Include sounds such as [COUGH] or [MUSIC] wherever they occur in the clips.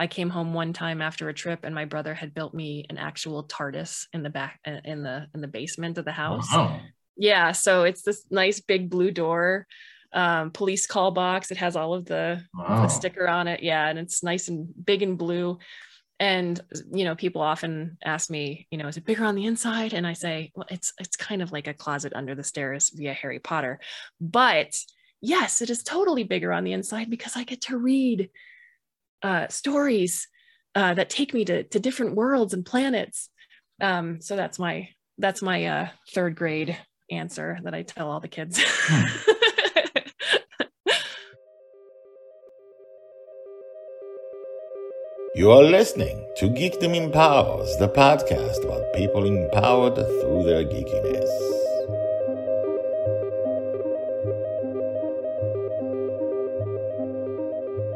I came home one time after a trip, and my brother had built me an actual TARDIS in the back uh, in the in the basement of the house. Wow. Yeah, so it's this nice big blue door, um, police call box. It has all of the, Wow. the sticker on it. Yeah, and it's nice and big and blue. And you know, people often ask me, you know, is it bigger on the inside? And I say, well, it's it's kind of like a closet under the stairs via Harry Potter, but yes, it is totally bigger on the inside because I get to read uh, stories uh, that take me to, to different worlds and planets. Um, so that's my that's my uh, third grade answer that I tell all the kids. [LAUGHS] You are listening to Geekdom Empowers, the podcast about people empowered through their geekiness.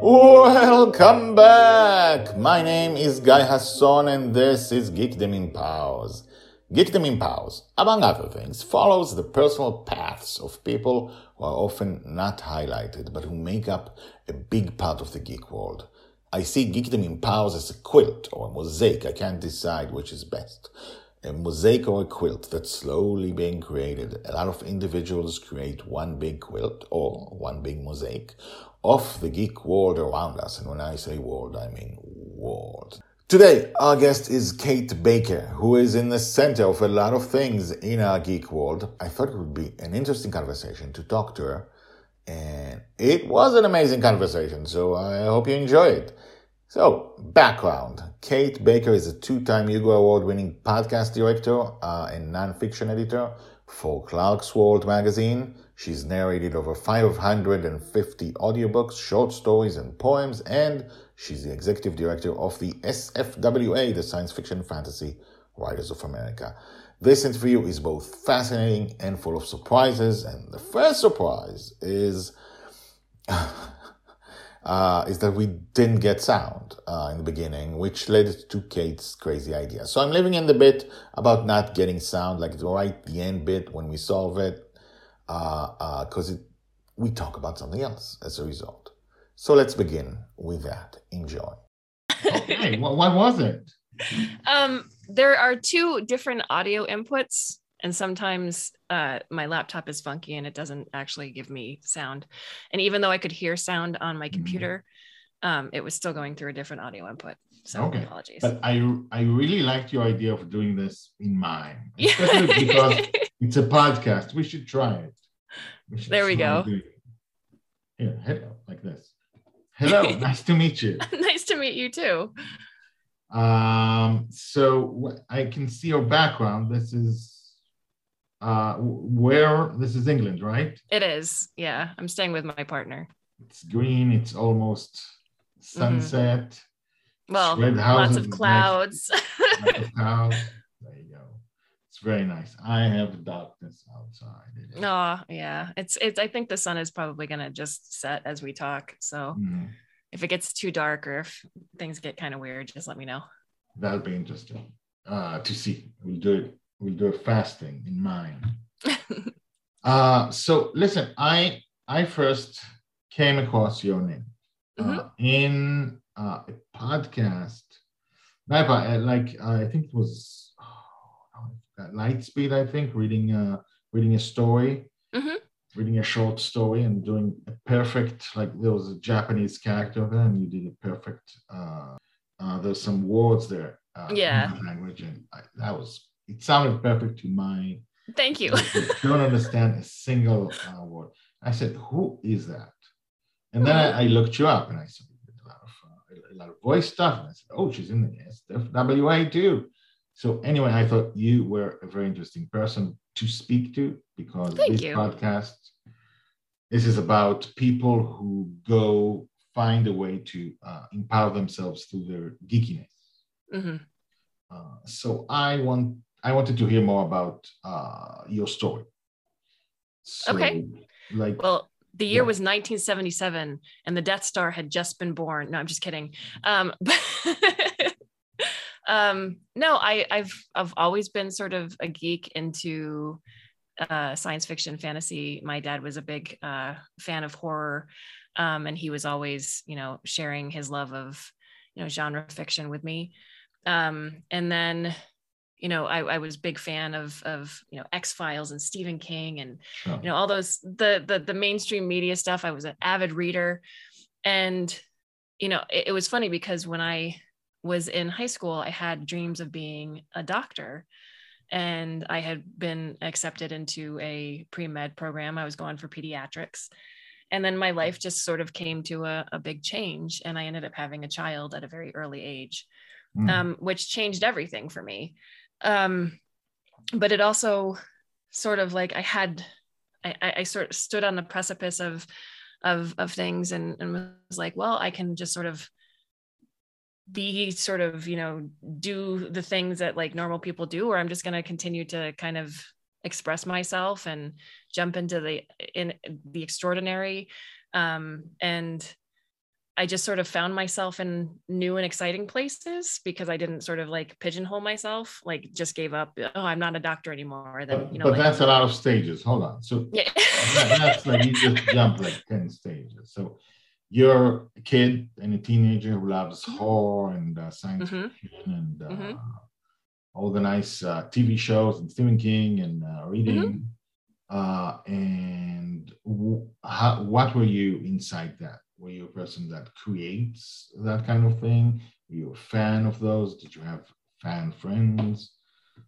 Welcome back! My name is Guy Hasson and this is Geekdom Empowers. Geekdom Empowers, among other things, follows the personal paths of people who are often not highlighted but who make up a big part of the geek world. I see Geekdom Empowers as a quilt or a mosaic. I can't decide which is best. A mosaic or a quilt that's slowly being created. A lot of individuals create one big quilt or one big mosaic of the geek world around us. And when I say world, I mean world. Today, our guest is Kate Baker, who is in the center of a lot of things in our geek world. I thought it would be an interesting conversation to talk to her and it was an amazing conversation, so I hope you enjoy it. So, background. Kate Baker is a two-time Hugo Award-winning podcast director uh, and nonfiction editor for Clarkesworld magazine. She's narrated over 550 audiobooks, short stories, and poems, and she's the executive director of the SFWA, the Science Fiction Fantasy Writers of America. This interview is both fascinating and full of surprises, and the first surprise is [LAUGHS] uh, is that we didn't get sound uh, in the beginning, which led to Kate's crazy idea. So I'm leaving in the bit about not getting sound, like right the end bit when we solve it, because it we talk about something else as a result. So let's begin with that. Enjoy. Okay, what, what was it? um, there are two different audio inputs, and sometimes uh, my laptop is funky and it doesn't actually give me sound. And even though I could hear sound on my computer, um, it was still going through a different audio input. So Okay. apologies. But I I really liked your idea of doing this in mine, [LAUGHS] especially because it's a podcast. We should try it. We should There we go. it. Here, hello, like this. Hello, [LAUGHS] nice to meet you. [LAUGHS] nice to meet you too. Um, so I can see your background. This is uh where this is England, right? It is. Yeah. I'm staying with my partner. It's green, it's almost sunset. Well, lots of clouds. [LAUGHS] Lots of clouds. There you go. It's very nice. I have darkness outside. No, oh, yeah. It's it's I think the sun is probably gonna just set as we talk. So Mm, if it gets too dark or if things get kind of weird, just let me know. that'll be interesting uh, to see. We'll do it. We'll do a fasting in mine. [LAUGHS] Uh, so listen, I I first came across your name uh, in uh, a podcast. Not a- uh, like I think it was oh, Lightspeed. I think reading uh, reading a story, Mhm. reading a short story, and doing a perfect like there was a Japanese character there, and you did a perfect. Uh, uh, there's some words there. Uh, Yeah. language, and I, that was it sounded perfect to my Thank you. I don't understand a single uh, word. I said, "Who is that?" And then I, I looked you up, and I saw you did a lot of uh, a lot of voice stuff. And I said, "Oh, she's in the SFWA too." So anyway, I thought you were a very interesting person to speak to because Thank this you. podcast this is about people who go find a way to uh, empower themselves through their geekiness. hmm Uh, so I want I wanted to hear more about uh, your story. So, Okay. Like Well, the year Yeah. was 1977 and the Death Star had just been born. No, I'm just kidding. Um, [LAUGHS] um, no, I, I've I've always been sort of a geek into uh, science fiction, fantasy. My dad was a big uh, fan of horror, um, and he was always, you know, sharing his love of, you know genre fiction with me um, and then you know I, I was big fan of of you know x files and stephen king and you know all those the, the the mainstream media stuff. I was an avid reader. And you know it, it was funny because when i was in high school i had dreams of being a doctor. And i had been accepted into a pre-med program. I was going for pediatrics. And then my life just sort of came to a, a big change. And i ended up having a child at a very early age mm. um, which changed everything for me um, but it also sort of like i had I, I sort of stood on the precipice of of of things and, and was like well i can just sort of be sort of you know do the things that like normal people do or i'm just going to continue to kind of express myself and jump into the in the extraordinary. Um, and I just sort of found myself in new and exciting places because I didn't sort of like pigeonhole myself, like just gave up. Oh, I'm not a doctor anymore. Then you know, but like, that's a lot of stages. Hold on. So yeah. [LAUGHS] that's like you just jump like 10 stages. So you're a kid and a teenager who loves mm-hmm. horror and uh, science mm-hmm. fiction and uh, mm-hmm all the nice uh, TV shows and Stephen King and uh, reading. Mm-hmm. Uh, and w- how, what were you inside that? Were you a person that creates that kind of thing? Were you a fan of those? Did you have fan friends?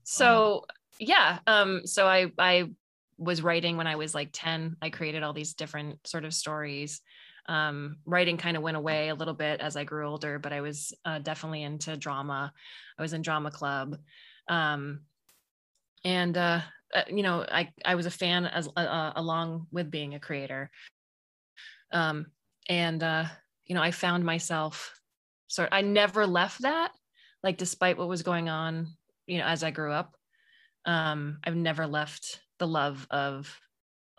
So yeah, um, so I I was writing when I was like ten. I created all these different sort of stories. Um, writing kind of went away a little bit as I grew older, but I was uh, definitely into drama. I was in drama club. Um, and, uh, uh, you know, I, I was a fan as uh, uh, along with being a creator. Um, and, uh, you know, I found myself sort I never left that, like, despite what was going on, you know, as I grew up. Um, I've never left the love of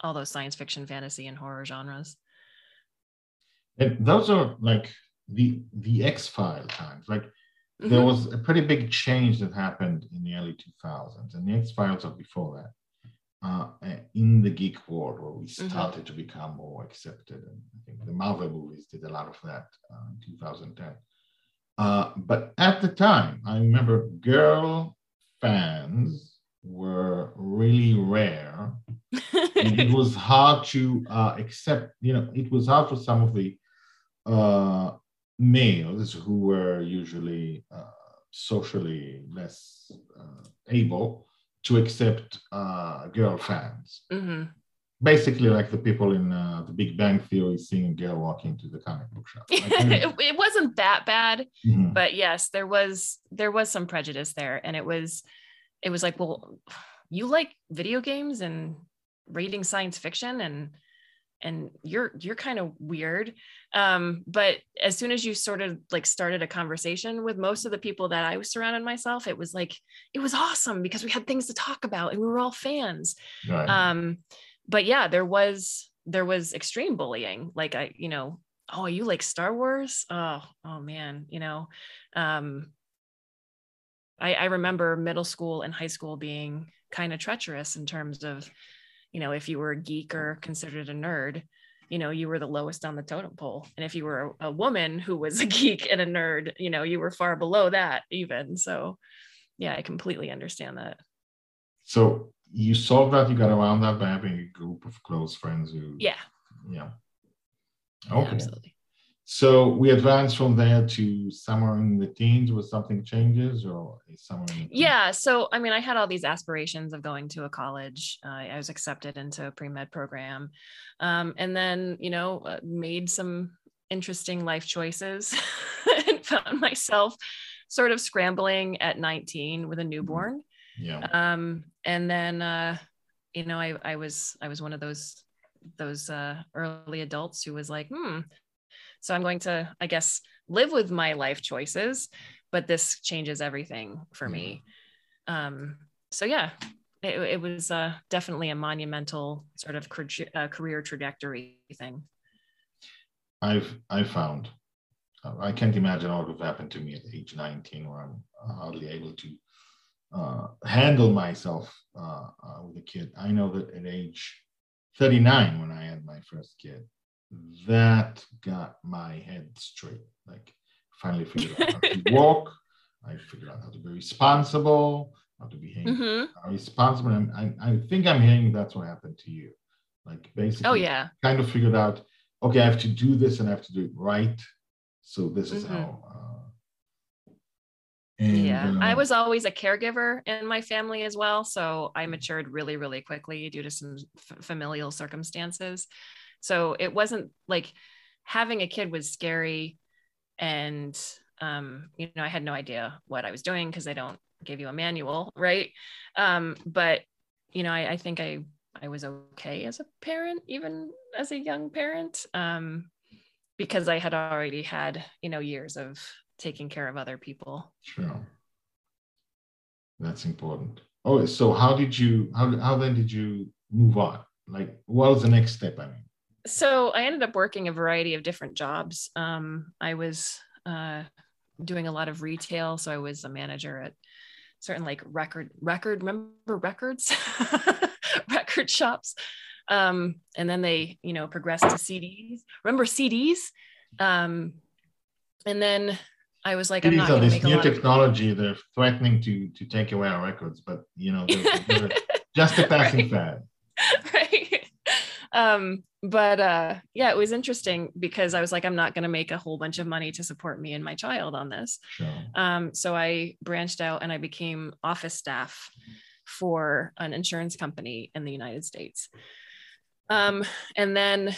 all those science fiction, fantasy, and horror genres. And those are like the the X File times. Like mm-hmm. there was a pretty big change that happened in the early 2000s, and the X Files are before that. Uh, in the geek world, where we mm-hmm. started mm-hmm. to become more accepted, and I think the Marvel movies did a lot of that uh, in 2010. Uh, but at the time, I remember girl fans were really rare. and it was [LAUGHS] hard to uh, accept, you know, it was hard for some of the uh, males who were usually uh, socially less uh, able to accept uh, girl fans. Mm-hmm. Basically, like the people in uh, the Big Bang Theory seeing a girl walk into the comic book shop. Like, it, [LAUGHS] it, wasn't that bad, mm-hmm. but yes, there was there was some prejudice there, and it was it was like, well, you like video games and reading science fiction and and you're you're kind of weird. Um, but as soon as you sort of like started a conversation with most of the people that i was surrounded myself it was like it was awesome because we had things to talk about and we were all fans. Right. um, but yeah there was there was extreme bullying. Like i you know oh you like star wars? Oh oh man you know um, I, I remember middle school and high school being kind of treacherous in terms of you know, if you were a geek or considered a nerd, you know, you were the lowest on the totem pole. And if you were a, a woman who was a [LAUGHS] geek and a nerd, you know, you were far below that even. So, yeah, I completely understand that. So you solved that, you got around that by having a group of close friends who, yeah, yeah, okay, yeah, absolutely. So we advance from there to somewhere in the teens where something changes or somewhere Yeah. So, I mean, I had all these aspirations of going to a college. Uh, I was accepted into a pre-med program. Um, and then, you know, uh, made some interesting life choices [LAUGHS] and found myself sort of scrambling at 19 with a mm-hmm. newborn. Yeah. Um, and then, uh, you know, I, I was, I was one of those, those uh, early adults who was like, hmm, so I'm going to, I guess, live with my life choices, but this changes everything for me. Um, so yeah, it, it was uh, definitely a monumental sort of uh, career trajectory thing. I've I found uh, I can't imagine what would have happened to me at age 19, where I'm hardly able to uh, handle myself uh, uh, with a kid. I know that at age 39, when I had my first kid, that got my head straight. Like finally figured out how to [LAUGHS] walk. I figured out how to be responsible, how to behave Mhm. responsible. And I, I think I'm hearing that's what happened to you. Like basically, Oh yeah. kind of figured out, okay, I have to do this and I have to do it right. So this is Mhm. how. Uh, and, yeah i uh, was always a caregiver in my family as well so i matured really really quickly due to some f- familial circumstances so it wasn't like having a kid was scary and um, you know i had no idea what i was doing because they don't give you a manual right um, but you know I, I think i i was okay as a parent even as a young parent um, because i had already had you know years of taking care of other people Sure. That's important. Oh, so how did you how how then did you move on? Like what was the next step? I mean, so I ended up working a variety of different jobs. Um, I was uh, doing a lot of retail, so I was a manager at certain like record record remember records [LAUGHS] record shops, um, and then they you know progressed to CDs. Remember CDs, um, and then I was like, I'm these not are going to this make new lot of technology. They're threatening to to take away our records, but you know, they're, they're [LAUGHS] just a passing fad. [LAUGHS] right um but uh yeah it was interesting because i was like i'm not going to make a whole bunch of money to support me and my child on this. Sure. um so i branched out and i became office staff for an insurance company in the united states. Um and then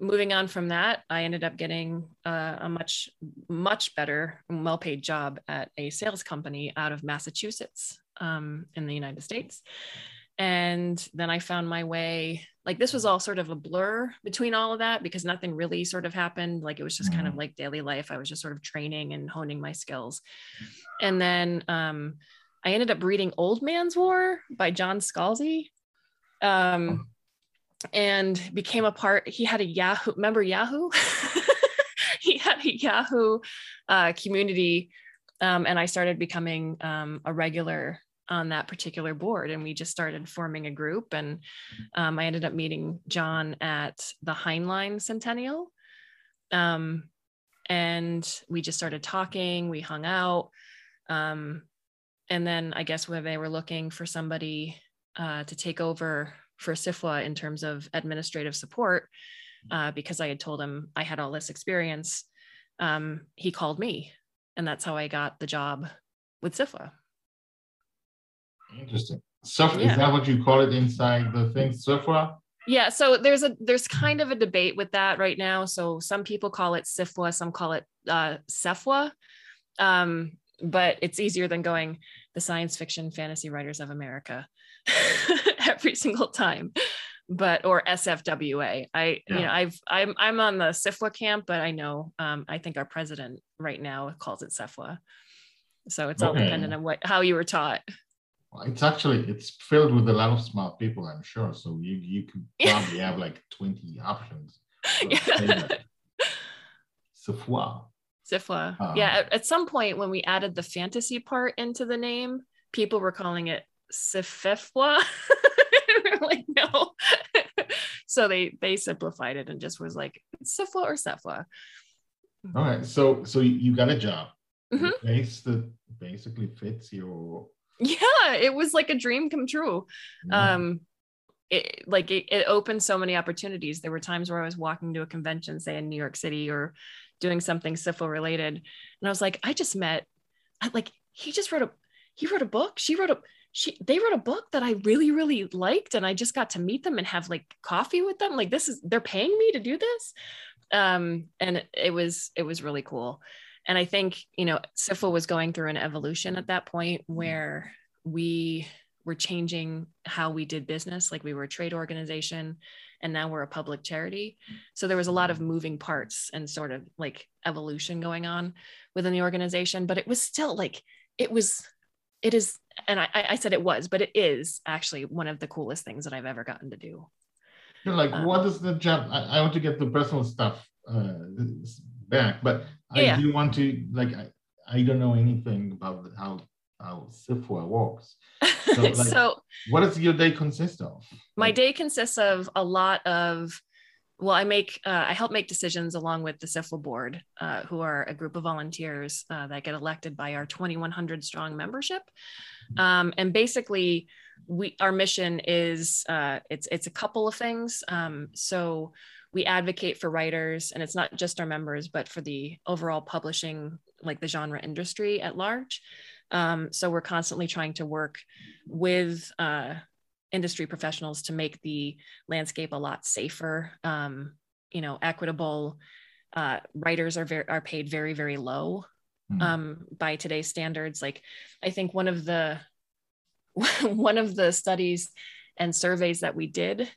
moving on from that i ended up getting uh, a much much better well paid job at a sales company out of massachusetts um, in the united states and then i found my way like this was all sort of a blur between all of that because nothing really sort of happened. Like it was just kind of like daily life. I was just sort of training and honing my skills. And then um, i ended up reading old man's war by john scalzi. Um, and became a part he had a yahoo remember yahoo? [LAUGHS] He had a yahoo uh, community um, and i started becoming um, a regular on that particular board and we just started forming a group and um, i ended up meeting john at the heinlein centennial. Um, and we just started talking we hung out um, and then i guess when they were looking for somebody uh, to take over for sifwa in terms of administrative support uh, because i had told him i had all this experience um, he called me and that's how i got the job with sifwa Interesting. So Yeah. is that what you call it inside the thing, Sifra? Yeah, so there's a there's kind of a debate with that right now. So some people call it Sifwa, some call it uh, Sefwa, um, but it's easier than going the Science Fiction Fantasy Writers of America [LAUGHS] every single time. But or SFWA. I you know I've I'm I'm on the Sifwa camp, but I know um, I think our president right now calls it Sefwa. So it's all dependent on what how you were taught. It's actually it's filled with a lot of smart people, I'm sure. So you you could [LAUGHS] probably have like 20 options. that. Sifwa. Sifwa. Ah. yeah, at, at some point when we added the fantasy part into the name, people were calling it Sifefwa. [LAUGHS] like, no. [LAUGHS] so they they simplified it and just was like Sifwa or Sefwa. All right. So so you- got a job. Mhm. The Base that basically fits your Yeah, it was like a dream come true. yeah. um it like it, it opened so many opportunities. There were times where i was walking to a convention say in new york city or doing something Sifwa related and i was like i just met I, like he just wrote a he wrote a book. She wrote a she they wrote a book that i really really liked and i just got to meet them and have like coffee with them. Like this is they're paying me to do this. Um and it, it was it was really cool and i think you know Sifwa was going through an evolution at that point where we were changing how we did business. Like we were a trade organization and now we're a public charity. So there was a lot of moving parts and sort of like evolution going on within the organization. But it was still like, it was, it is, and I, I said it was, but it is actually one of the coolest things that I've ever gotten to do. You're like, um, what is the job? I, I want to get the personal stuff uh, back, but I Yeah. do want to like I, I don't know anything about how how Sifwa works. [LAUGHS] So, So, What does your day consist of? my Like, day consists of a lot of well, I make uh, I help make decisions along with the SFWA board, uh, who are a group of volunteers uh, that get elected by our 2,100 strong membership. Um, and basically, we our mission is uh, it's it's a couple of things. Um, so we advocate for writers, and it's not just our members, but for the overall publishing, like the genre industry at large. Um, so we're constantly trying to work with uh, industry professionals to make the landscape a lot safer, um, you know, equitable. Uh, writers are very, are paid very very low mm. um, by today's standards. Like I think one of the [LAUGHS] one of the studies and surveys that we did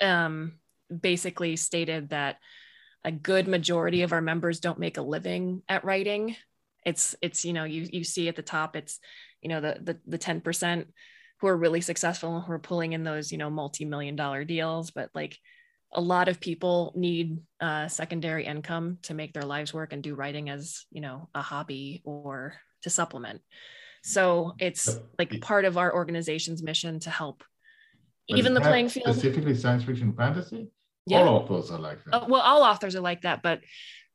um, basically stated that a good majority of our members don't make a living at writing. It's it's you know you you see at the top it's you know the the the ten percent who are really successful and who are pulling in those you know multi-million dollar deals. But like a lot of people need uh, secondary income to make their lives work and do writing as you know a hobby or to supplement. So it's like part of our organization's mission to help even the playing field. specifically science fiction fantasy yeah. all authors are like that. Uh, well all authors are like that but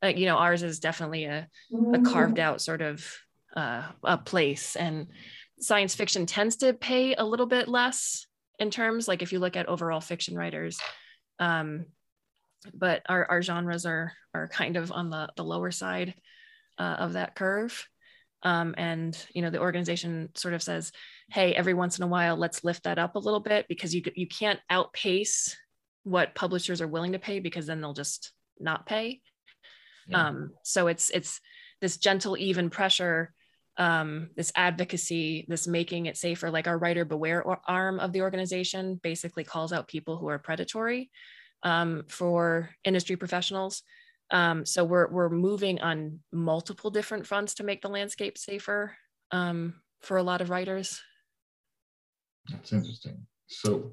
uh, you know ours is definitely a, a carved out sort of uh, a place. And science fiction tends to pay a little bit less in terms like if you look at overall fiction writers. Um, but our, our genres are are kind of on the, the lower side uh, of that curve. Um, and you know the organization sort of says hey every once in a while let's lift that up a little bit because you you can't outpace what publishers are willing to pay because then they'll just not pay yeah. um, so it's it's this gentle even pressure um, this advocacy, this making it safer, like our writer beware arm of the organization basically calls out people who are predatory um, for industry professionals. Um, so we're, we're moving on multiple different fronts to make the landscape safer um, for a lot of writers. That's interesting. So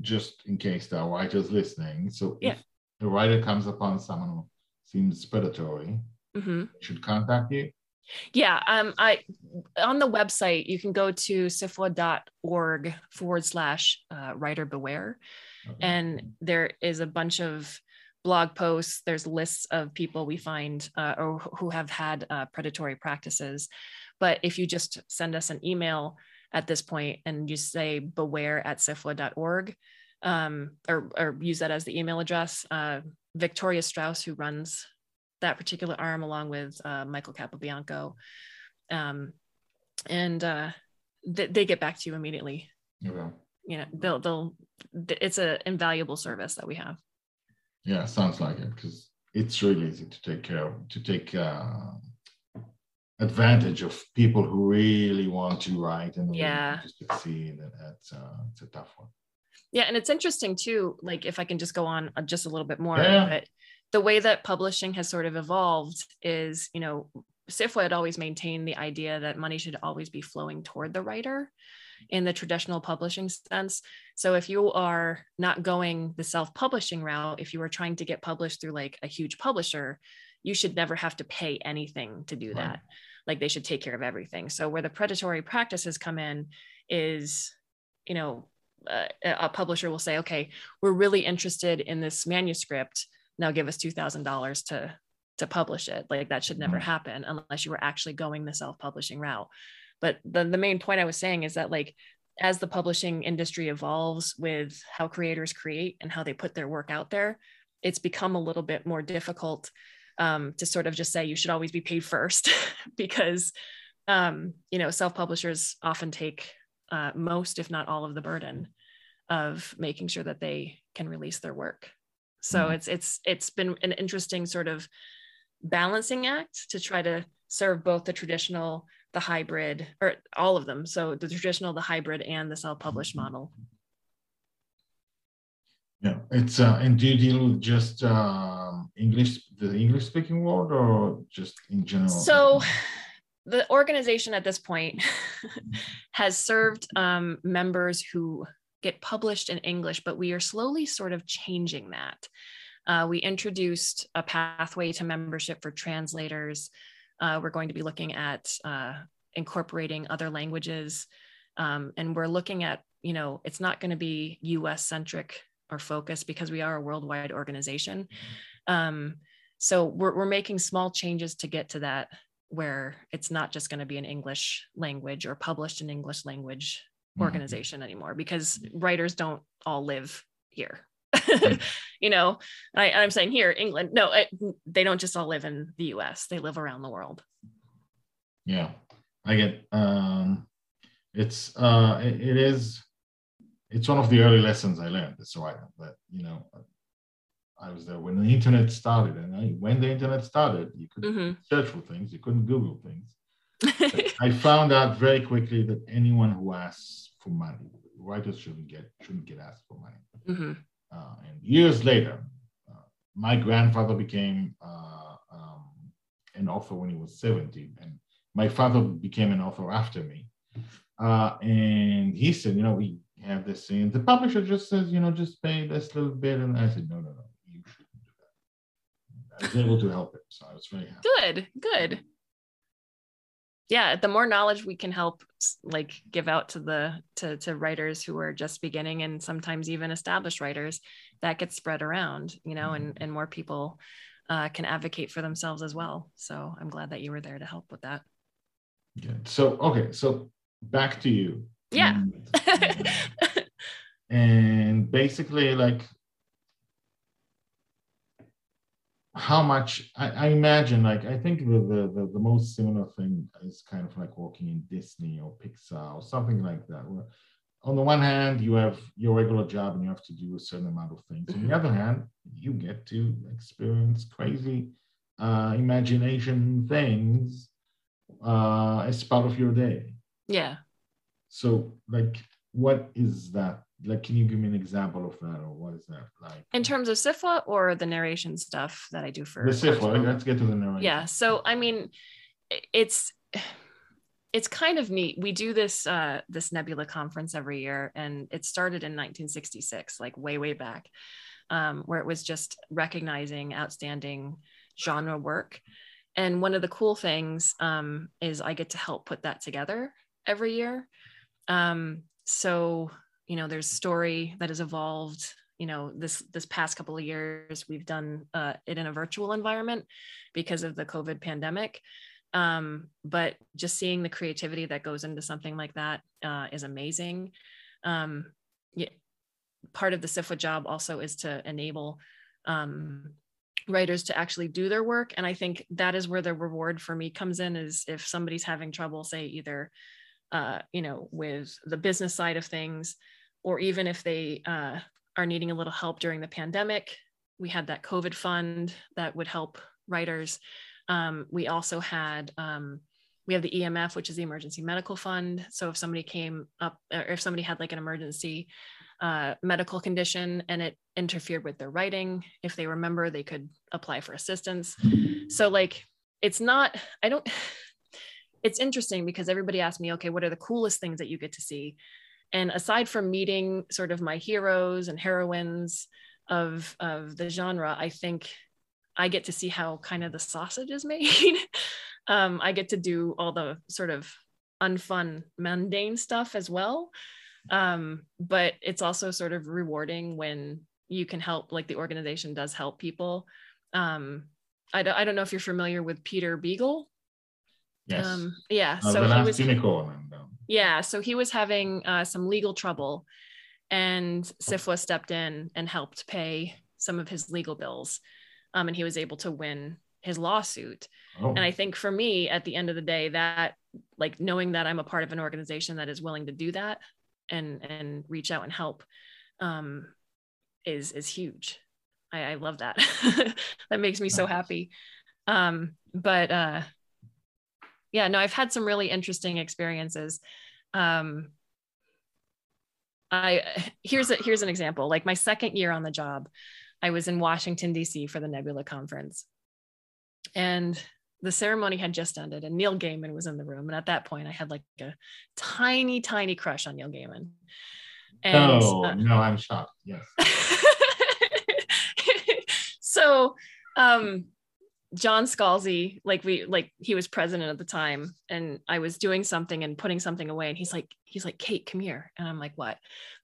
just in case there are writers listening, so yeah. if the writer comes upon someone who seems predatory, mm-hmm. should contact you? Yeah, um, I on the website you can go to sifwa.org forward slash uh, writer beware, okay. and there is a bunch of blog posts. There's lists of people we find uh, or who have had uh, predatory practices. But if you just send us an email at this point and you say beware at sifwa.org, um, or, or use that as the email address, uh, Victoria Strauss, who runs that particular arm along with uh, Michael Capobianco. Um, and uh, th- they get back to you immediately. Okay. You know, they'll, they'll, it's an invaluable service that we have. Yeah, sounds like it because it's really easy to take care of, to take uh, advantage of people who really want to write and yeah. really succeed. And it's, uh, it's a tough one. Yeah, and it's interesting too. Like, if I can just go on uh, just a little bit more, yeah. but the way that publishing has sort of evolved is, you know, SFWA had always maintained the idea that money should always be flowing toward the writer in the traditional publishing sense. So if you are not going the self-publishing route, if you are trying to get published through like a huge publisher, you should never have to pay anything to do that. Like they should take care of everything. So where the predatory practices come in is, you know, uh, a publisher will say, okay, we're really interested in this manuscript now give us $2000 to to publish it like that should never mm-hmm. happen unless you were actually going the self-publishing route but the, the main point i was saying is that like as the publishing industry evolves with how creators create and how they put their work out there it's become a little bit more difficult um, to sort of just say you should always be paid first [LAUGHS] because um, you know self-publishers often take uh, most if not all of the burden of making sure that they can release their work so mm-hmm. it's it's it's been an interesting sort of balancing act to try to serve both the traditional the hybrid or all of them so the traditional the hybrid and the self-published mm-hmm. model yeah it's uh and do you deal with just um english the english speaking world or just in general so the organization at this point [LAUGHS] has served um, members who get published in English, but we are slowly sort of changing that. Uh, we introduced a pathway to membership for translators. Uh, we're going to be looking at uh, incorporating other languages. Um, and we're looking at, you know, it's not going to be US centric our focus because we are a worldwide organization. Um, so we're, we're making small changes to get to that where it's not just going to be an English language or published in English language mm-hmm. organization anymore because writers don't all live here. [LAUGHS] you know, I, I'm saying here, England, no, it, they don't just all live in the US, they live around the world. Yeah, I get, um, it's, uh, it, it is, it's one of the early lessons I learned as a writer that, you know, I was there when the internet started, and I, when the internet started, you could mm-hmm. search for things, you couldn't Google things. [LAUGHS] I found out very quickly that anyone who asks for money, writers shouldn't get shouldn't get asked for money. Mm-hmm. Uh, and years later, uh, my grandfather became uh, um, an author when he was 70, and my father became an author after me. Uh, and he said, you know, we have this scene. The publisher just says, you know, just pay this little bit. And I said, no, no, no you shouldn't do that. I was able to help him. So I was very happy. Good, good. Yeah, the more knowledge we can help like give out to the to to writers who are just beginning and sometimes even established writers, that gets spread around, you know, and mm-hmm. and more people uh, can advocate for themselves as well. So I'm glad that you were there to help with that. Good. So okay, so back to you. Yeah. and, [LAUGHS] and basically, like how much I, I, imagine like i think the, the, the the most similar thing is kind of like working in disney or pixar or something like that where on the one hand you have your regular job and you have to do a certain amount of things on the mm-hmm. other hand you get to experience crazy uh, imagination things uh, as part of your day yeah so like what is that? Like can you give me an example of that or what is that like? In terms of SFWA or the narration stuff that i do for the SFWA, let's get to the narration. Yeah so i mean it's it's kind of neat. We do this uh this nebula conference every year and it started in 1966 like way way back um, where it was just recognizing outstanding genre work. And one of the cool things um, is i get to help put that together every year um, so you know there's story that has evolved you know this this past couple of years we've done uh, it in a virtual environment because of the covid pandemic. Um, but just seeing the creativity that goes into something like that uh, is amazing. Um, yeah, part of the SFWA job also is to enable um, writers to actually do their work. And i think that is where the reward for me comes in is if somebody's having trouble say either uh, you know with the business side of things or even if they uh, are needing a little help during the pandemic, we had that COVID fund that would help writers. Um, we also had um, we have the EMF, which is the Emergency Medical Fund. So if somebody came up, or if somebody had like an emergency uh, medical condition and it interfered with their writing, if they remember, they could apply for assistance. So like, it's not. I don't. It's interesting because everybody asked me, okay, what are the coolest things that you get to see? And aside from meeting sort of my heroes and heroines of, of the genre, I think I get to see how kind of the sausage is made. [LAUGHS] um, I get to do all the sort of unfun, mundane stuff as well. Um, but it's also sort of rewarding when you can help, like the organization does help people. Um, I, don't, I don't know if you're familiar with Peter Beagle. Yes. Um, yeah. Uh, so he was. Unicorn yeah, so he was having uh, some legal trouble, and SFWA stepped in and helped pay some of his legal bills, um, and he was able to win his lawsuit. Oh. And I think for me, at the end of the day, that like knowing that I'm a part of an organization that is willing to do that and and reach out and help um, is is huge. I, I love that. [LAUGHS] that makes me so happy. Um, but uh, yeah, no, I've had some really interesting experiences. Um, I [SIGHS] here's a here's an example. Like my second year on the job, I was in Washington D.C. for the Nebula conference, and the ceremony had just ended, and Neil Gaiman was in the room. And at that point, I had like a tiny, tiny crush on Neil Gaiman. And, oh uh, no, I'm shocked. Yes. [LAUGHS] so, um, John Scalzi, like we like he was president at the time, and I was doing something and putting something away, and he's like, he's like, Kate, come here, and I'm like, what?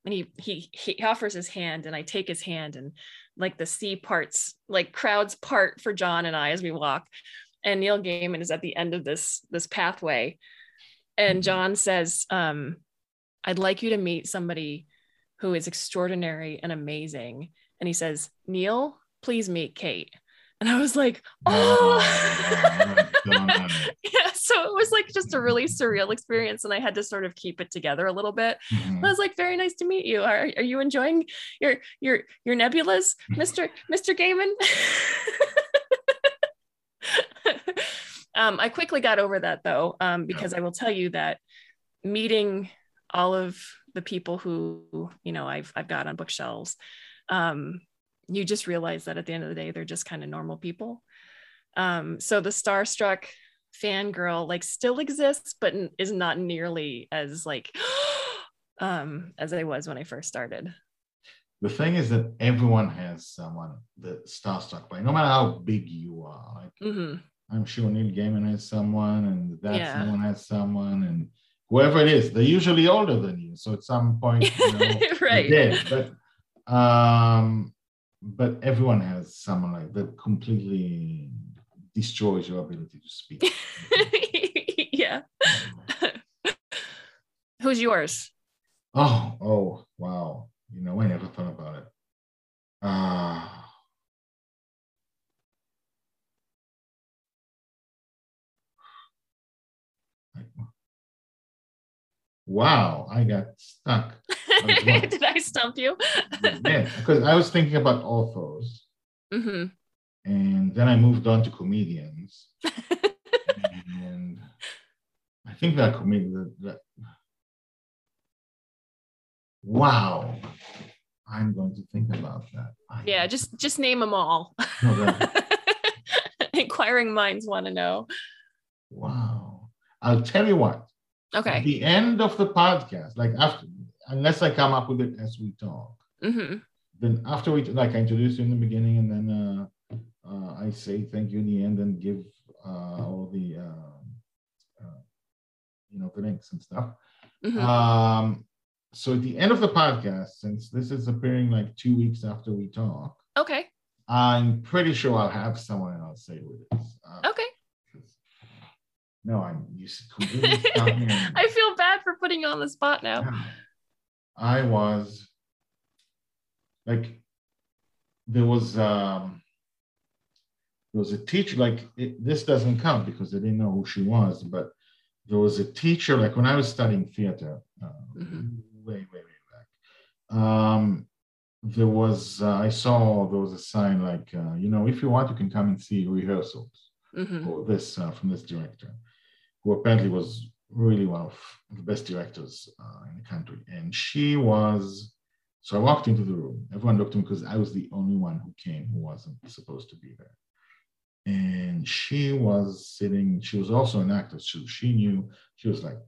And he he he offers his hand, and I take his hand, and like the sea parts, like crowds part for John and I as we walk, and Neil Gaiman is at the end of this this pathway, and John says, um, "I'd like you to meet somebody who is extraordinary and amazing," and he says, Neil, please meet Kate and I was like, oh, [LAUGHS] yeah. So it was like just a really surreal experience, and I had to sort of keep it together a little bit. Mm-hmm. I was like, very nice to meet you. Are, are you enjoying your your your nebulas, Mister Mister Gaiman? [LAUGHS] um, I quickly got over that though, um, because I will tell you that meeting all of the people who you know I've I've got on bookshelves. Um, you just realize that at the end of the day they're just kind of normal people um, so the starstruck fangirl like still exists but is not nearly as like [GASPS] um as i was when i first started the thing is that everyone has someone that starstruck by no matter how big you are like mm-hmm. i'm sure neil gaiman has someone and that yeah. someone has someone and whoever it is they're usually older than you so at some point you [LAUGHS] know, right dead. but um but everyone has someone like that completely destroys your ability to speak. [LAUGHS] yeah. [LAUGHS] Who's yours? Oh, oh, wow. You know, I never thought about it. Uh, [SIGHS] wow, I got stuck. [LAUGHS] Did I stump you? yeah, because I was thinking about authors. Mm-hmm. And then I moved on to comedians. [LAUGHS] and I think that comedian that, wow. I'm going to think about that. I, yeah, just just name them all. No, [LAUGHS] Inquiring minds want to know. Wow. I'll tell you what. Okay. At the end of the podcast, like after unless I come up with it as we talk. Mm-hmm. Then after we like I introduce you in the beginning, and then uh, uh, I say thank you in the end, and give uh, all the uh, uh, you know the links and stuff. Mm-hmm. Um, so at the end of the podcast, since this is appearing like two weeks after we talk, okay, I'm pretty sure I'll have someone and I'll say who it is. Uh, okay. No, I'm you completely [LAUGHS] I feel bad for putting you on the spot now. I was like, there was um, there was a teacher. Like it, this doesn't count because I didn't know who she was, but there was a teacher. Like when I was studying theater, uh, mm-hmm. way way way back. Um, there was uh, I saw there was a sign like uh, you know if you want you can come and see rehearsals mm-hmm. for this uh, from this director, who apparently was really one of the best directors uh, in the country. And she was, so I walked into the room. Everyone looked at me because I was the only one who came who wasn't supposed to be there. And she was sitting, she was also an actress. So she knew, she was like,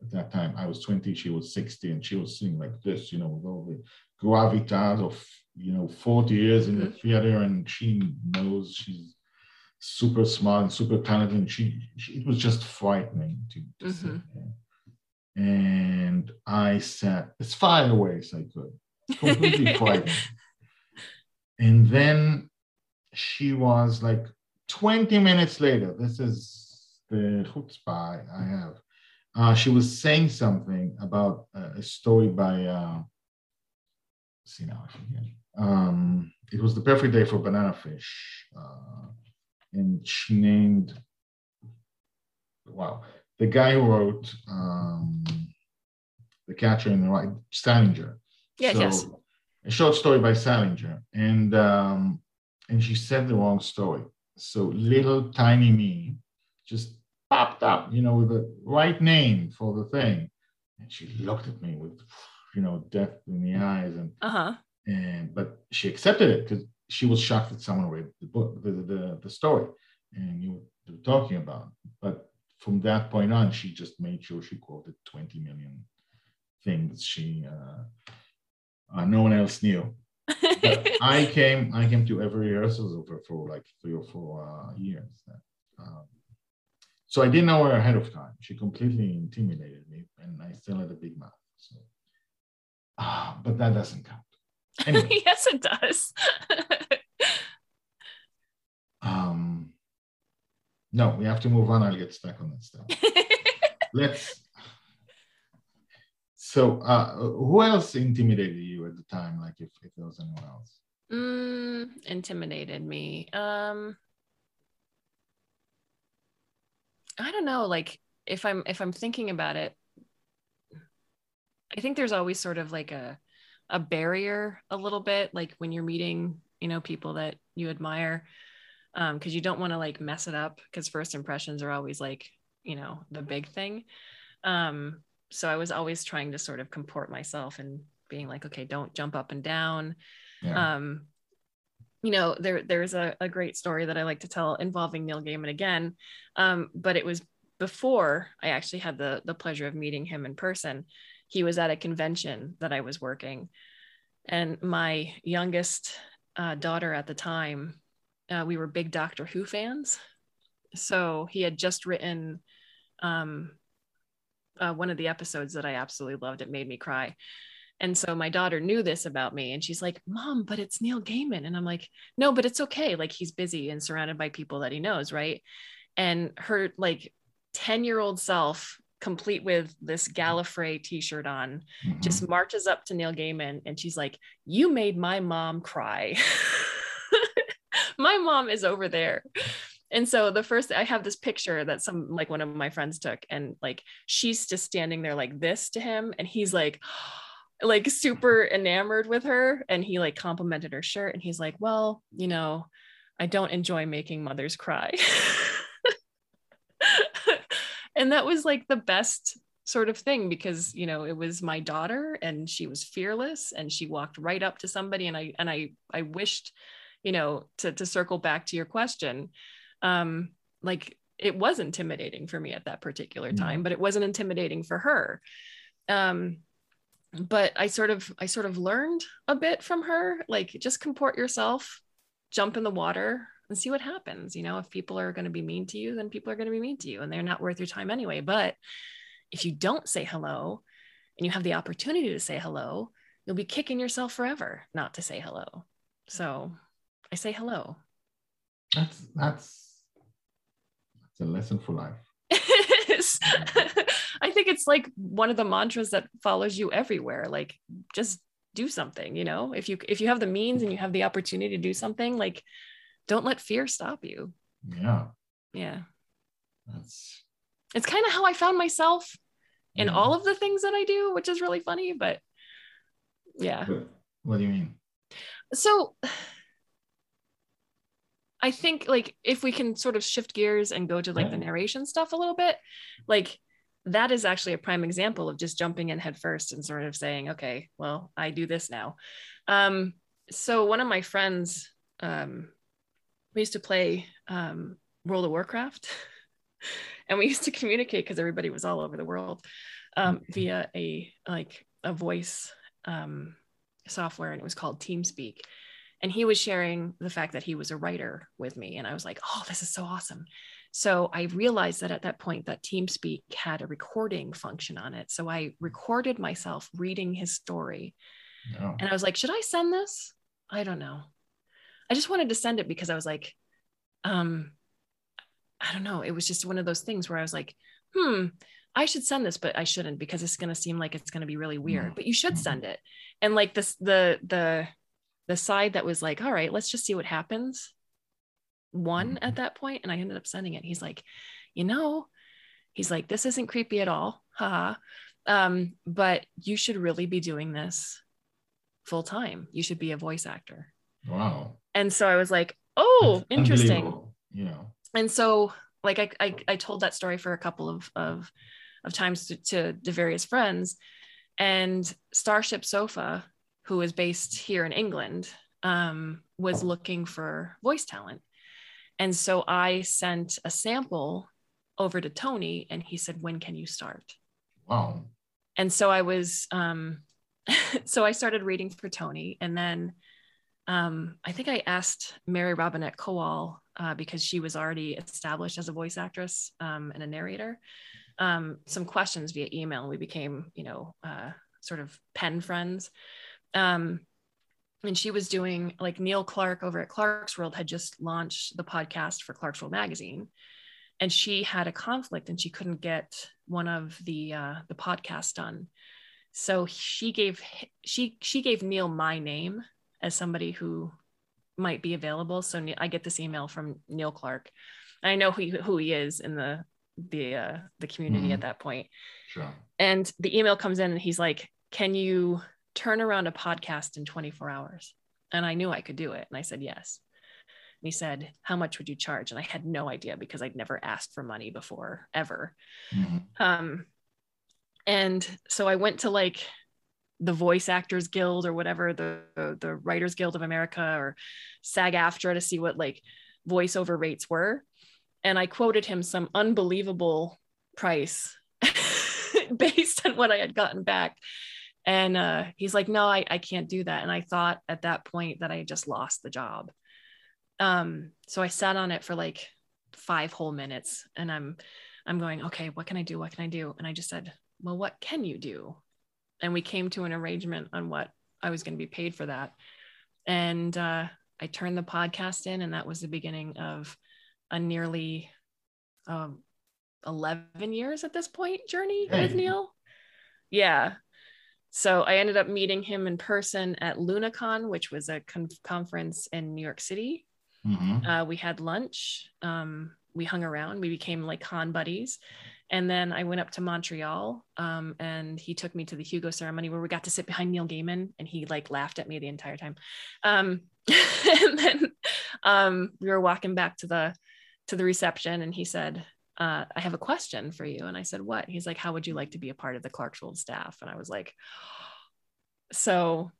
at that time, I was 20, she was 60, and she was sitting like this, you know, with all the gravitas of, you know, 40 years in mm-hmm. the theater. And she knows she's super smart and super talented. And she, she it was just frightening to, to mm-hmm. And I sat as far away as I could, completely [LAUGHS] frightened. And then she was like 20 minutes later, this is the chutzpah I have. Uh, she was saying something about uh, a story by, uh, see now, I forget. Um, it was the perfect day for banana fish. Uh, and she named wow the guy who wrote um, the catcher in the rye salinger. Yes so, yes. a short story by salinger and um, and she said the wrong story. So little tiny me just popped up you know with the right name for the thing. And she looked at me with you know death in the eyes and uh-huh. and but she accepted it because she was shocked that someone read the book, the, the, the story, and you were talking about. But from that point on, she just made sure she quoted 20 million things she uh, uh, no one else knew. [LAUGHS] I came, I came to every rehearsal for, for like three or four uh, years. Um, so I didn't know her ahead of time. She completely intimidated me, and I still had a big mouth. So, uh, but that doesn't count. Anyway. [LAUGHS] yes, it does. [LAUGHS] um, no, we have to move on. I'll get stuck on that stuff. [LAUGHS] Let's. So, uh, who else intimidated you at the time? Like, if, if there was anyone else? Mm, intimidated me. Um, I don't know. Like, if I'm if I'm thinking about it, I think there's always sort of like a a barrier a little bit, like when you're meeting, you know, people that you admire, because um, you don't want to like mess it up. Because first impressions are always like, you know, the big thing. Um, so I was always trying to sort of comport myself and being like, okay, don't jump up and down. Yeah. Um, you know, there there's a, a great story that I like to tell involving Neil Gaiman again, um, but it was before I actually had the the pleasure of meeting him in person. He was at a convention that I was working, and my youngest uh, daughter at the time, uh, we were big Doctor Who fans. So he had just written um, uh, one of the episodes that I absolutely loved. It made me cry. And so my daughter knew this about me and she's like, Mom, but it's Neil Gaiman. And I'm like, No, but it's okay. Like he's busy and surrounded by people that he knows. Right. And her like 10 year old self, complete with this Gallifrey t shirt on, mm-hmm. just marches up to Neil Gaiman and she's like, You made my mom cry. [LAUGHS] my mom is over there and so the first i have this picture that some like one of my friends took and like she's just standing there like this to him and he's like [GASPS] like super enamored with her and he like complimented her shirt and he's like well you know i don't enjoy making mothers cry [LAUGHS] and that was like the best sort of thing because you know it was my daughter and she was fearless and she walked right up to somebody and i and i i wished you know to to circle back to your question um like it was intimidating for me at that particular time mm-hmm. but it wasn't intimidating for her um but i sort of i sort of learned a bit from her like just comport yourself jump in the water and see what happens you know if people are going to be mean to you then people are going to be mean to you and they're not worth your time anyway but if you don't say hello and you have the opportunity to say hello you'll be kicking yourself forever not to say hello so i say hello that's that's it's a lesson for life. [LAUGHS] [LAUGHS] I think it's like one of the mantras that follows you everywhere. Like just do something, you know? If you if you have the means and you have the opportunity to do something, like don't let fear stop you. Yeah. Yeah. That's it's kind of how I found myself in yeah. all of the things that I do, which is really funny, but yeah. What do you mean? So I think like if we can sort of shift gears and go to like the narration stuff a little bit, like that is actually a prime example of just jumping in head first and sort of saying, okay, well, I do this now. Um, so one of my friends, um, we used to play um, World of Warcraft, [LAUGHS] and we used to communicate because everybody was all over the world um, via a like a voice um, software, and it was called TeamSpeak. And he was sharing the fact that he was a writer with me and i was like oh this is so awesome. So i realized that at that point that teamspeak had a recording function on it. So i recorded myself reading his story. No. and i was like should i send this? I don't know i just wanted to send it because i was like um i don't know it was just one of those things where i was like hmm I should send this, but I shouldn't because it's going to seem like it's going to be really weird. No. But you should send it. And like this, the the the side that was like, all right, let's just see what happens, one mm-hmm. at that point, and I ended up sending it. He's like, you know, he's like, this isn't creepy at all, haha. Um, but you should really be doing this full time. You should be a voice actor. Wow. And so I was like, oh, That's interesting. Yeah. And so like I, I, I told that story for a couple of of of times to, to the various friends and StarShipSofa who is based here in England, um, was looking for voice talent. And so I sent a sample over to Tony and he said, When can you start? Wow. And so I was, um, [LAUGHS] so I started reading for Tony. And then um, I think I asked Mary Robinette Kowal uh, because she was already established as a voice actress um, and a narrator um, some questions via email we became you know uh, sort of pen friends. Um, and she was doing like Neil Clarke over at Clarkesworld had just launched the podcast for Clarkesworld magazine and she had a conflict and she couldn't get one of the uh, the podcasts done. So she gave she she gave neil my name as somebody who might be available so i get this email from Neil Clarke i know who, who he is in the the uh, the community mm-hmm. at that point sure and the email comes in and he's like can you turn around a podcast in 24 hours and i knew i could do it and i said yes and he said, How much would you charge? And I had no idea because I'd never asked for money before, ever. Mm-hmm. Um, and so I went to like the Voice Actors Guild or whatever, the, the, Writers Guild of America or SAG AFTRA to see what like voiceover rates were. And I quoted him some unbelievable price [LAUGHS] based on what I had gotten back. And uh, he's like, no, I, I can't do that. And I thought at that point that I just lost the job um so i sat on it for like five whole minutes and i'm i'm going okay what can i do what can i do and i just said well what can you do and we came to an arrangement on what i was going to be paid for that and uh, i turned the podcast in and that was the beginning of a nearly um, 11 years at this point journey with neil yeah so i ended up meeting him in person at lunacon which was a con- conference in new york city Mm-hmm. Uh, we had lunch. Um, we hung around. We became like con buddies. And then I went up to Montreal um, and he took me to the Hugo ceremony where we got to sit behind Neil Gaiman and he like laughed at me the entire time. Um, [LAUGHS] and then um, we were walking back to the to the reception and he said, uh, I have a question for you. And I said, What? He's like, How would you like to be a part of the Clarkesworld staff? And I was like, [GASPS] So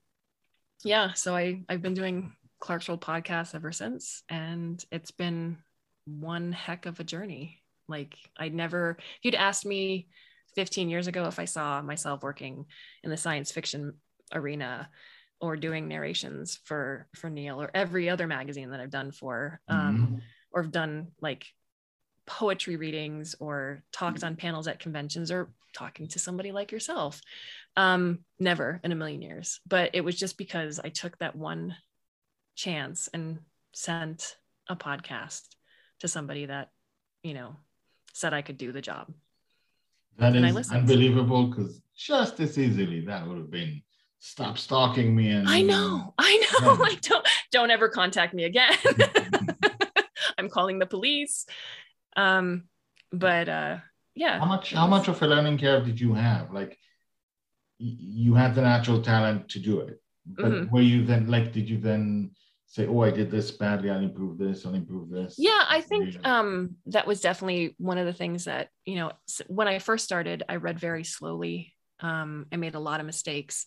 yeah, so I I've been doing Clarkesworld podcasts ever since. And it's been one heck of a journey. Like I'd never, if you'd asked me 15 years ago if I saw myself working in the science fiction arena or doing narrations for for Neil or every other magazine that I've done for, um, mm-hmm. or have done like poetry readings or talked on panels at conventions or talking to somebody like yourself. Um, never in a million years. But it was just because I took that one chance and sent a podcast to somebody that you know said I could do the job. That and is unbelievable because just as easily that would have been stop stalking me and I know, I know. Yeah. [LAUGHS] Like don't don't ever contact me again. [LAUGHS] [LAUGHS] I'm calling the police. Um, but uh yeah. How much how much of a learning curve did you have? Like you had the natural talent to do it. But mm-hmm. were you then like did you then say, oh, I did this badly, I'll improve this, I'll improve this? Yeah, I think um, that was definitely one of the things that, you know, when I first started, I read very slowly. Um, I made a lot of mistakes.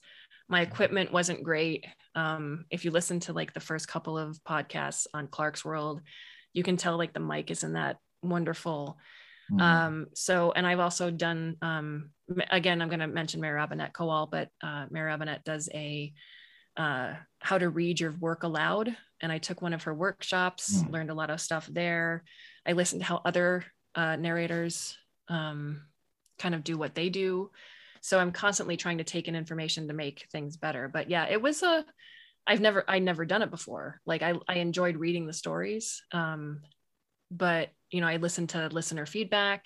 My equipment wasn't great. Um, if you listen to like the first couple of podcasts on Clarkesworld, you can tell like the mic isn't that wonderful. Mm-hmm. Um, so, and I've also done, um, again, I'm going to mention Mary Robinette Kowal, but uh, Mary Robinette does a uh, how to read your work aloud. And I took one of her workshops, mm. learned a lot of stuff there. I listened to how other uh, narrators um, kind of do what they do. So I'm constantly trying to take in information to make things better. But yeah, it was a, I've never, I'd never done it before. Like I, I enjoyed reading the stories. Um, but you know, I listened to listener feedback.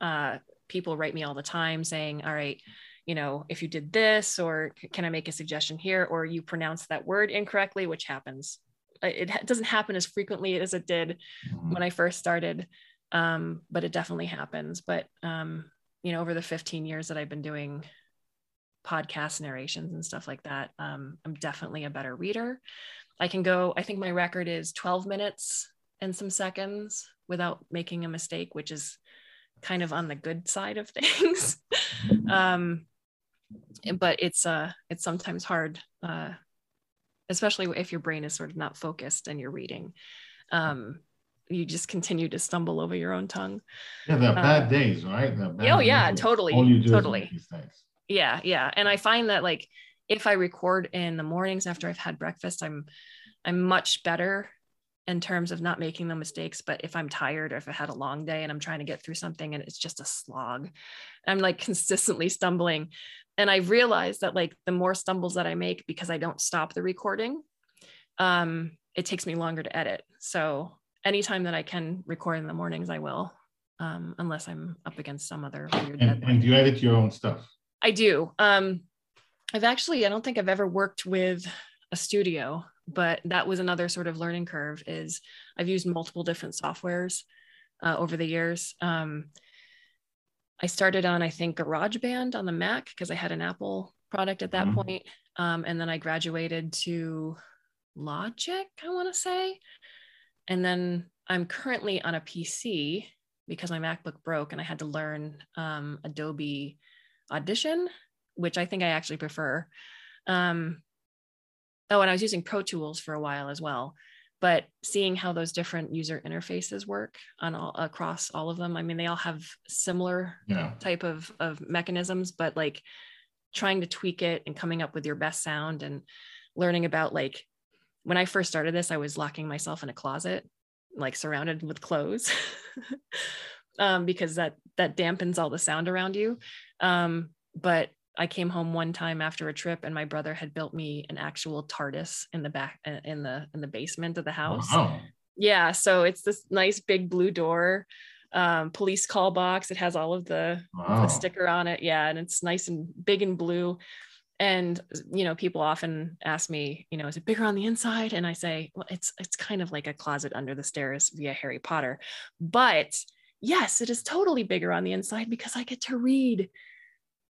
Uh, people write me all the time saying, all right, you know, if you did this, or can I make a suggestion here, or you pronounce that word incorrectly, which happens. It doesn't happen as frequently as it did mm-hmm. when I first started, um, but it definitely happens. But, um, you know, over the 15 years that I've been doing podcast narrations and stuff like that, um, I'm definitely a better reader. I can go, I think my record is 12 minutes and some seconds without making a mistake, which is kind of on the good side of [LAUGHS] things. um, but it's uh it's sometimes hard uh especially if your brain is sort of not focused and you're reading. Um you just continue to stumble over your own tongue. Yeah there are bad um, days right? Bad oh yeah totally totally. yeah yeah and i find that like if i record in the mornings after i've had breakfast i'm I'm much better in terms of not making the mistakes. But if I'm tired or if I had a long day and I'm trying to get through something and it's just a slog, I'm like [LAUGHS] consistently stumbling. And I realized that like the more stumbles that I make because I don't stop the recording, um, it takes me longer to edit. So anytime that I can record in the mornings, I will, um, unless I'm up against some other weird And, and you edit your own stuff. I do. Um, I've actually, I don't think I've ever worked with a studio, but that was another sort of learning curve. Is I've used multiple different softwares uh, over the years. Um, I started on, I think, GarageBand on the Mac because I had an Apple product at that Mhm. point. Um, and then I graduated to Logic, I want to say. And then I'm currently on a PC because my MacBook broke and I had to learn um, Adobe Audition, which I think I actually prefer. Um, oh, and I was using Pro Tools for a while as well. But seeing how those different user interfaces work on all across all of them, I mean, they all have similar Yeah. type of of mechanisms, but like trying to tweak it and coming up with your best sound and learning about like when I first started this, I was locking myself in a closet, like surrounded with clothes. [LAUGHS] um, because that that dampens all the sound around you. Um, but I came home one time after a trip, and my brother had built me an actual TARDIS in the back uh, in the in the basement of the house. Wow. Yeah, so it's this nice big blue door, um, police call box. It has all of the, Wow. the sticker on it. Yeah, and it's nice and big and blue. And you know, people often ask me, you know, is it bigger on the inside? And I say, well, it's it's kind of like a closet under the stairs via Harry Potter, but yes, it is totally bigger on the inside because I get to read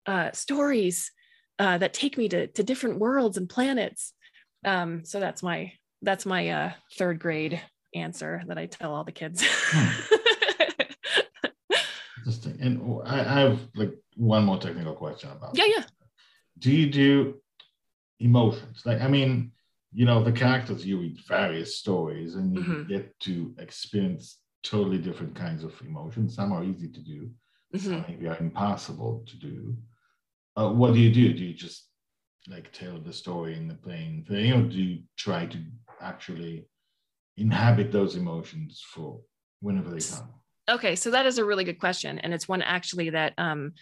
uh, stories uh, that take me to, to different worlds and planets. Um, so that's my that's my uh, third grade answer that I tell all the kids. [LAUGHS] Interesting. And I, I have like one more technical question about. yeah, yeah. Do you do emotions? Like, I mean, you know, the characters you read various stories, and you Mhm. get to experience totally different kinds of emotions. Some are easy to do, Mhm. some maybe are impossible to do. Uh, what do you do? Do you just like tell the story in the plain thing, or do you try to actually inhabit those emotions for whenever they come? Okay, so that is a really good question, and it's one actually that um,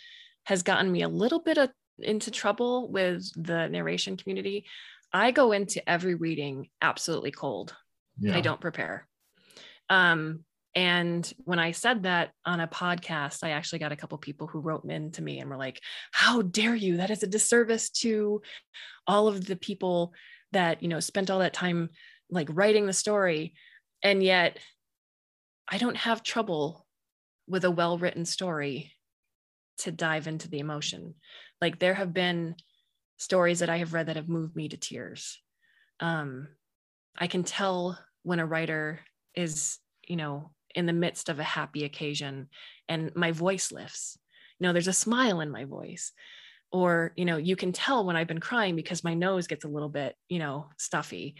has gotten me a little bit of, into trouble with the narration community. I go into every reading absolutely cold. Yeah. I don't prepare. Um, and when I said that on a podcast, I actually got a couple people who wrote in to me and were like, "How dare you? That is a disservice to all of the people that you know spent all that time like writing the story." And yet, I don't have trouble with a well-written story to dive into the emotion. Like there have been stories that I have read that have moved me to tears. Um, I can tell when a writer is, you know, in the midst of a happy occasion and my voice lifts. You know, there's a smile in my voice. Or, you know, you can tell when I've been crying because my nose gets a little bit, you know, stuffy.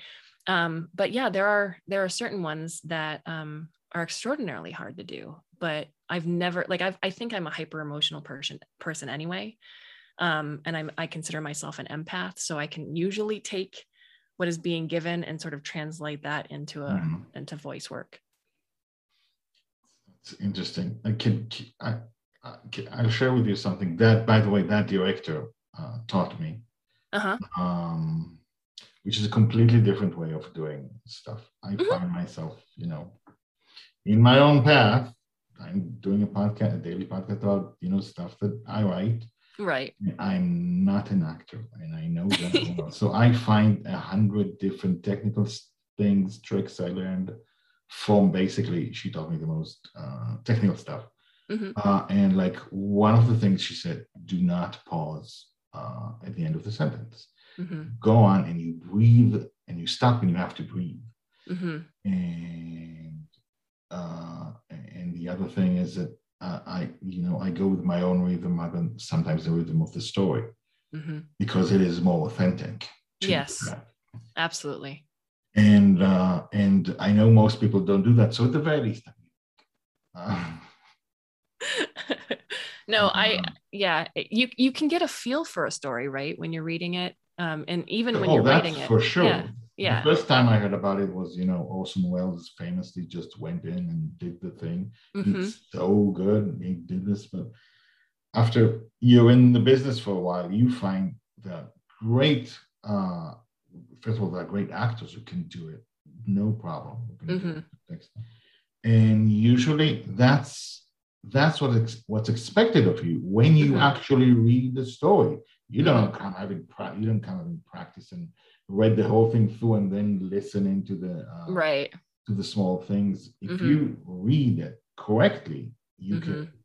Um, but yeah, there are there are certain ones that um, are extraordinarily hard to do. But I've never like I've, I think I'm a hyper emotional person person anyway, um, and I'm I consider myself an empath, so I can usually take what is being given and sort of translate that into a Mhm. into voice work. It's interesting. I can, I, I can, I'll share with you something that, by the way, that director uh, taught me, Uh huh. um, which is a completely different way of doing stuff. I Mhm. find myself, you know, in my own path. I'm doing a podcast, a daily podcast about, you know, stuff that I write. Right. I'm not an actor, and I know that [LAUGHS] well. So I find a hundred different technical things, tricks I learned from basically. She taught me the most uh, technical stuff, Mhm. uh, and like one of the things she said: do not pause uh, at the end of the sentence. hmm Go on, and you breathe, and you stop, and you have to breathe. hmm And uh, and the other thing is that uh, I, you know, I go with my own rhythm, other than sometimes the rhythm of the story hmm because it is more authentic. Yes. Absolutely. And uh, and I know most people don't do that. So at the very least, uh, [LAUGHS] no, I um, yeah, you you can get a feel for a story, right, when you're reading it. Um, and even when oh, you're that's writing it. for sure. Yeah. Yeah. The first time I heard about it was, you know, Orson Welles famously just went in and did the thing. Mhm. It's so good. He did this, but after you're in the business for a while, you find that great. Uh, first of all, there are great actors who can do it, no problem. can Mhm. it. And usually, that's that's what ex- what's expected of you when you Mhm. actually read the story. You don't Mhm. come having pra- you don't come having practice and read the whole thing through and then listening to the uh, Right. to the small things. If Mhm. you read it correctly, you can Mm-hmm.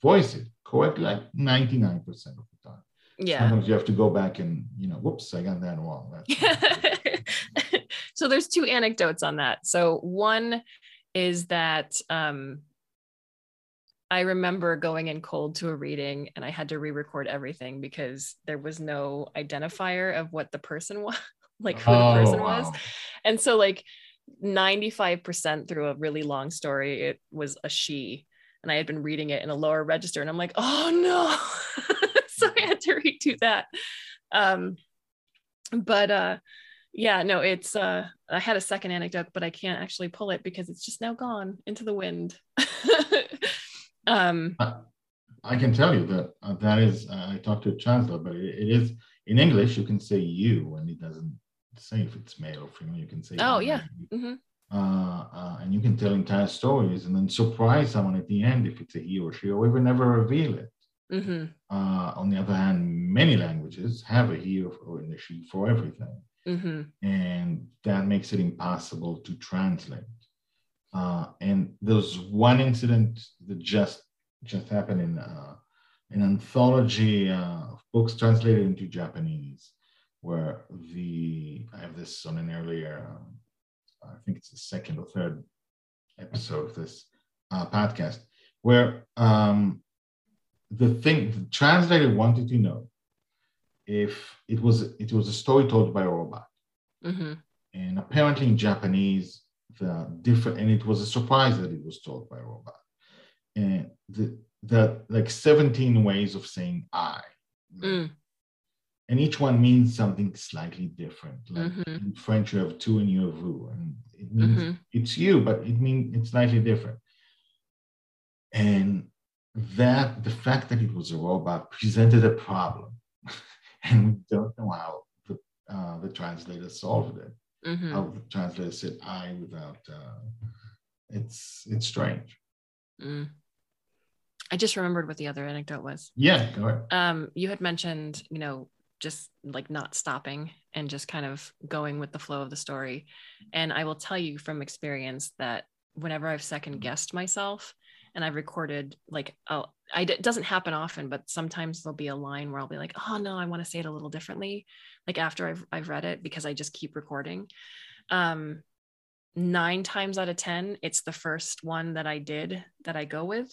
voice it correctly, like 99% of the time. Yeah. Sometimes you have to go back and, you know, whoops, I got that wrong. [LAUGHS] So there's two anecdotes on that. So one is that um, I remember going in cold to a reading and I had to re-record everything because there was no identifier of what the person [LAUGHS] was, like who the person Oh, was. And so like 95% through a really long story, it was a she. And I had been reading it in a lower register and I'm like, oh no. [LAUGHS] I had to redo that. Um, but uh yeah, no, it's uh I had a second anecdote, but I can't actually pull it because it's just now gone into the wind. [LAUGHS] um I can tell you that uh, that is, uh, I talked to a translator, but it, it is in English, you can say you and it doesn't say if it's male or female. You can say, Oh, yeah. mhm. Uh, uh, and you can tell entire stories and then surprise someone at the end if it's a he or she, or even never reveal it. Mhm. Uh, on the other hand, many languages have a he or, or a she for everything, Mhm. and that makes it impossible to translate. Uh, and there's one incident that just just happened in uh, an anthology uh, of books translated into Japanese, where the I have this on an earlier, um, I think it's the second or third episode of this uh, podcast, where um, the thing the translator wanted to know if it was it was a story told by a robot Mhm. and apparently in Japanese, the different, and it was a surprise that it was told by a robot. And the, the like 17 ways of saying I. Mm. And each one means something slightly different. Like Mhm. in French, you have tu and you have vous. And it means Mhm. it's you, but it means it's slightly different. And that the fact that it was a robot presented a problem. [LAUGHS] and we don't know how the, uh, the translator solved it Mhm. how the translator said I without uh, it's it's strange. Mm. I just remembered what the other anecdote was. Yeah, go ahead. um you had mentioned you know just like not stopping and just kind of going with the flow of the story and i will tell you from experience that whenever i've second guessed myself and i've recorded like oh I, it doesn't happen often but sometimes there'll be a line where i'll be like oh no i want to say it a little differently like after i've, I've read it because i just keep recording um nine times out of ten it's the first one that i did that i go with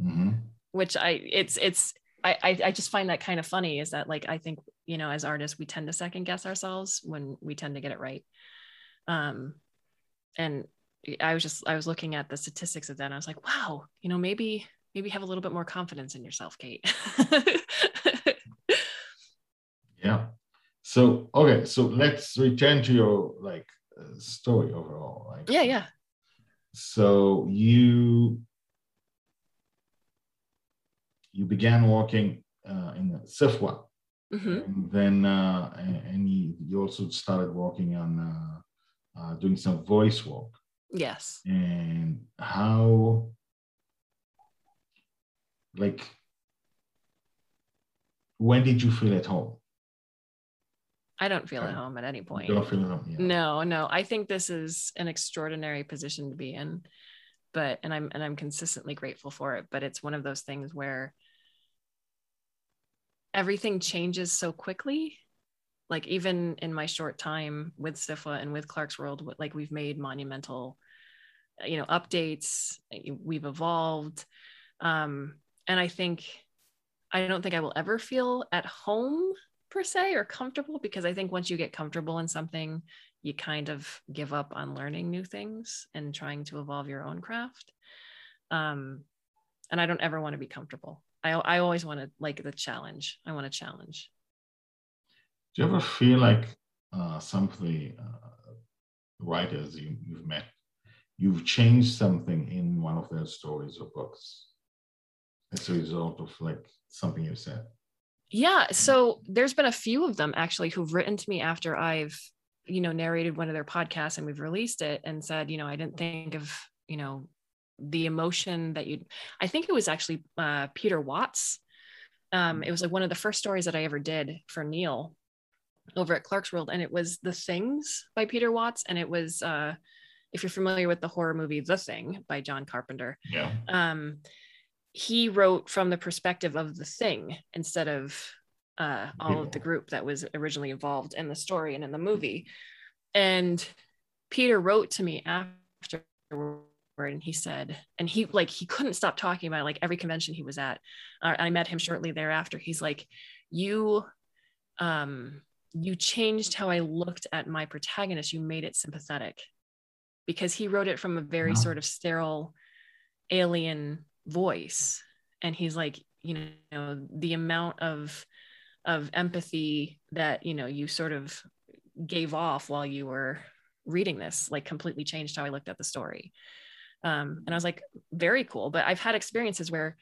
Mhm. which I it's it's I, I I just find that kind of funny is that like I think you know as artists we tend to second guess ourselves when we tend to get it right. Um and I was just I was looking at the statistics of that and I was like, wow, you know, maybe maybe have a little bit more confidence in yourself, Kate. [LAUGHS] Yeah. So okay, so let's return to your like uh, story overall. Like, yeah, yeah. So you you began working uh, in Sifwa, hmm and then uh, and, and you, you also started working on uh, uh, doing some voice work. Yes. and how like when did you feel at home I don't feel at home at any point. You don't feel at home yeah. No, no. I think this is an extraordinary position to be in, but and I'm and I'm consistently grateful for it. But it's one of those things where everything changes so quickly. Like even in my short time with Sifwa and with Clarkesworld, like we've made monumental, you know, updates. We've evolved, um, and I think I don't think I will ever feel at home per se or comfortable because I think once you get comfortable in something, you kind of give up on learning new things and trying to evolve your own craft. Um, and I don't ever want to be comfortable. I, I always want to like the challenge. I want a challenge. do you ever feel like uh, some of the uh, writers you, you've met, you've changed something in one of their stories or books as a result of like something you said. Yeah. So there's been a few of them actually who've written to me after I've, you know, narrated one of their podcasts and we've released it and said, you know, I didn't think of, you know, the emotion that you I think it was actually uh, Peter Watts. Um, it was like one of the first stories that I ever did for Neil over at Clarkesworld and it was The Things by Peter Watts, and it was uh, if you're familiar with the horror movie The Thing by John Carpenter. Yeah. Um, he wrote from the perspective of the thing instead of uh, all of the group that was originally involved in the story and in the movie. And Peter wrote to me after and he said and he like he couldn't stop talking about it, like every convention he was at uh, i met him shortly thereafter he's like you um you changed how i looked at my protagonist you made it sympathetic because he wrote it from a very wow. sort of sterile alien voice and he's like you know the amount of of empathy that you know you sort of gave off while you were reading this like completely changed how i looked at the story um, and I was like, very cool. But I've had experiences where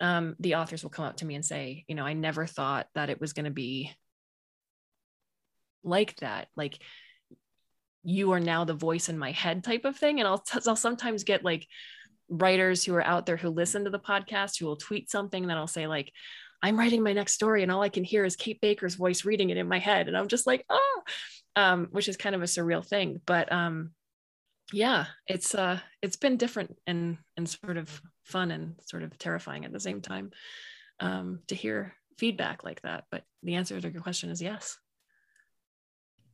um, the authors will come up to me and say, you know, I never thought that it was going to be like that. Like you are now the voice in my head type of thing. And I'll, t- I'll sometimes get like writers who are out there who listen to the podcast who will tweet something and then I'll say like, I'm writing my next story and all I can hear is Kate Baker's voice reading it in my head. And I'm just like, oh, um, which is kind of a surreal thing. But um, yeah it's uh it's been different and and sort of fun and sort of terrifying at the same time um to hear feedback like that but the answer to your question is yes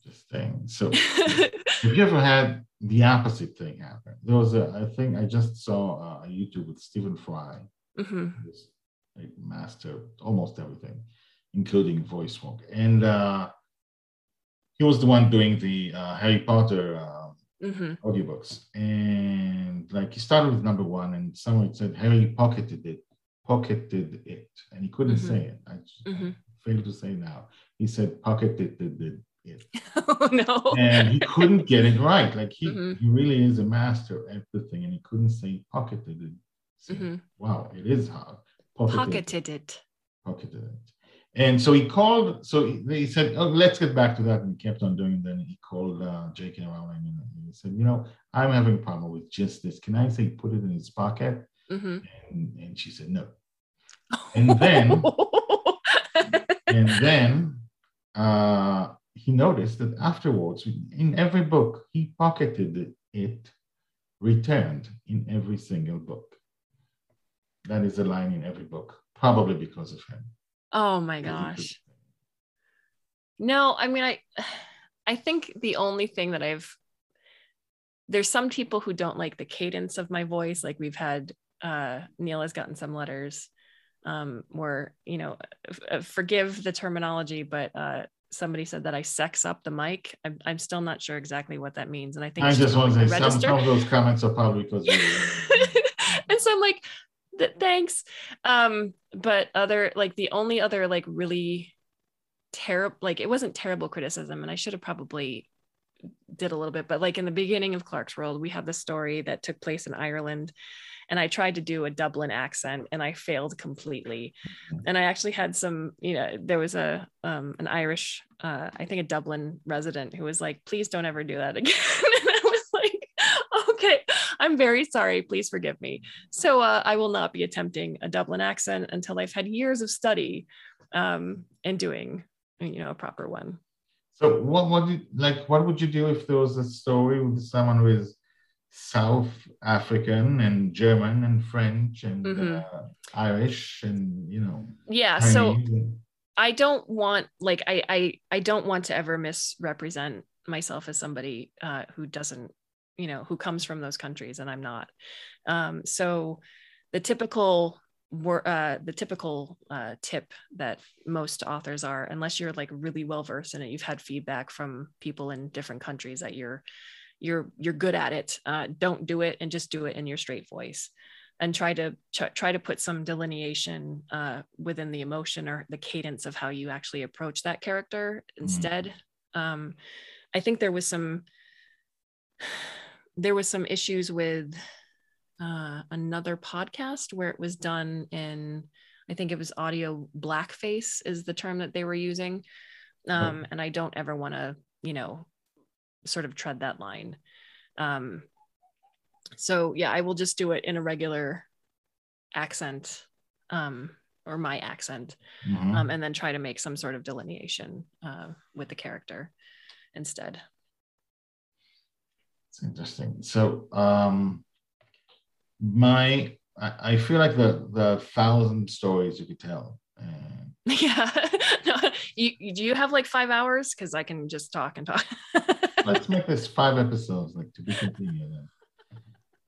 interesting so [LAUGHS] have you ever had the opposite thing happen there was a i think i just saw a youtube with stephen fry mm-hmm. like master almost everything including voice work and uh he was the one doing the uh, harry potter uh, mm-hmm. audiobooks. And like he started with number one, and someone said Harry pocketed it, pocketed it, and he couldn't mm-hmm. say it. I, mm-hmm. failed to say now. He said pocketed it. [LAUGHS] oh no! And he couldn't get it right. Like he, mm-hmm. he really is a master at the thing, and he couldn't say pocketed it. So, mm-hmm. wow, it is hard. Pocketed, pocketed it. Pocketed it. And so he called, so he, he said, oh, let's get back to that. And he kept on doing it. Then he called uh, J.K. Rowling and he said, you know, I'm having a problem with just this. Can I say put it in his pocket? Mm-hmm. And, and she said, no. And then, [LAUGHS] and then uh, he noticed that afterwards, in every book, he pocketed it, returned in every single book. That is a line in every book, probably because of him. Oh my gosh. No, I mean I [SIGHS] I think the only thing that I've there's some people who don't like the cadence of my voice like we've had uh Neil has gotten some letters um where you know f- forgive the terminology but uh somebody said that I sex up the mic. I'm, I'm still not sure exactly what that means. And I think I just want to say some, some, of those comments are probably because [LAUGHS] and so I'm like, th- thanks. Um, but other like the only other like really terrible like it wasn't terrible criticism, and I should have probably did a little bit, but like in the beginning of Clarkesworld, we have the story that took place in Ireland. And I tried to do a Dublin accent and I failed completely. And I actually had some, you know, there was a um, an Irish, uh, I think a Dublin resident who was like, please don't ever do that [LAUGHS] again. And I was like, Okay, I'm very sorry. Please forgive me. So uh, I will not be attempting a Dublin accent until I've had years of study um, and doing, you know, a proper one. So what what like what would you do if there was a story with someone who is South African and German and French and mm-hmm. uh, Irish and you know yeah Chinese so and... I don't want like I I I don't want to ever misrepresent myself as somebody uh, who doesn't you know who comes from those countries and i'm not um, so the typical uh, the typical uh, tip that most authors are unless you're like really well versed in it you've had feedback from people in different countries that you're you're you're good at it uh, don't do it and just do it in your straight voice and try to ch- try to put some delineation uh, within the emotion or the cadence of how you actually approach that character mm-hmm. instead mm. um, i think there was some [SIGHS] there was some issues with uh, another podcast where it was done in i think it was audio blackface is the term that they were using um, and i don't ever want to you know sort of tread that line um, so yeah i will just do it in a regular accent um, or my accent Mhm. um, and then try to make some sort of delineation uh, with the character instead It's interesting. So um my I, I feel like the the thousand stories you could tell. Uh, [LAUGHS] yeah [LAUGHS] no, you do you have like five hours because i can just talk and talk [LAUGHS] let's make this five episodes, like to be continued.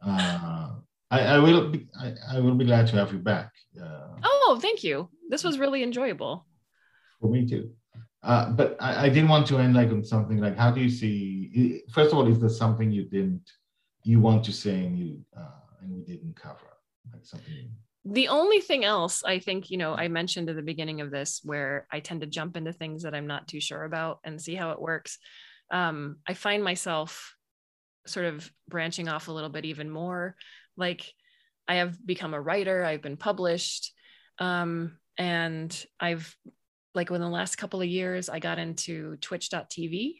Uh, I, I will be I, I will be glad to have you back. Uh, oh thank you this was really enjoyable for me too. Uh, but I, I didn't want to end like on something like how do you see first of all, is there something you didn't you want to say and you uh, and we didn't cover? Like something the only thing else i think you know i mentioned at the beginning of this where i tend to jump into things that i'm not too sure about and see how it works um, i find myself sort of branching off a little bit even more. Like i have become a writer i've been published um, and i've like within the last couple of years i got into twitch.tv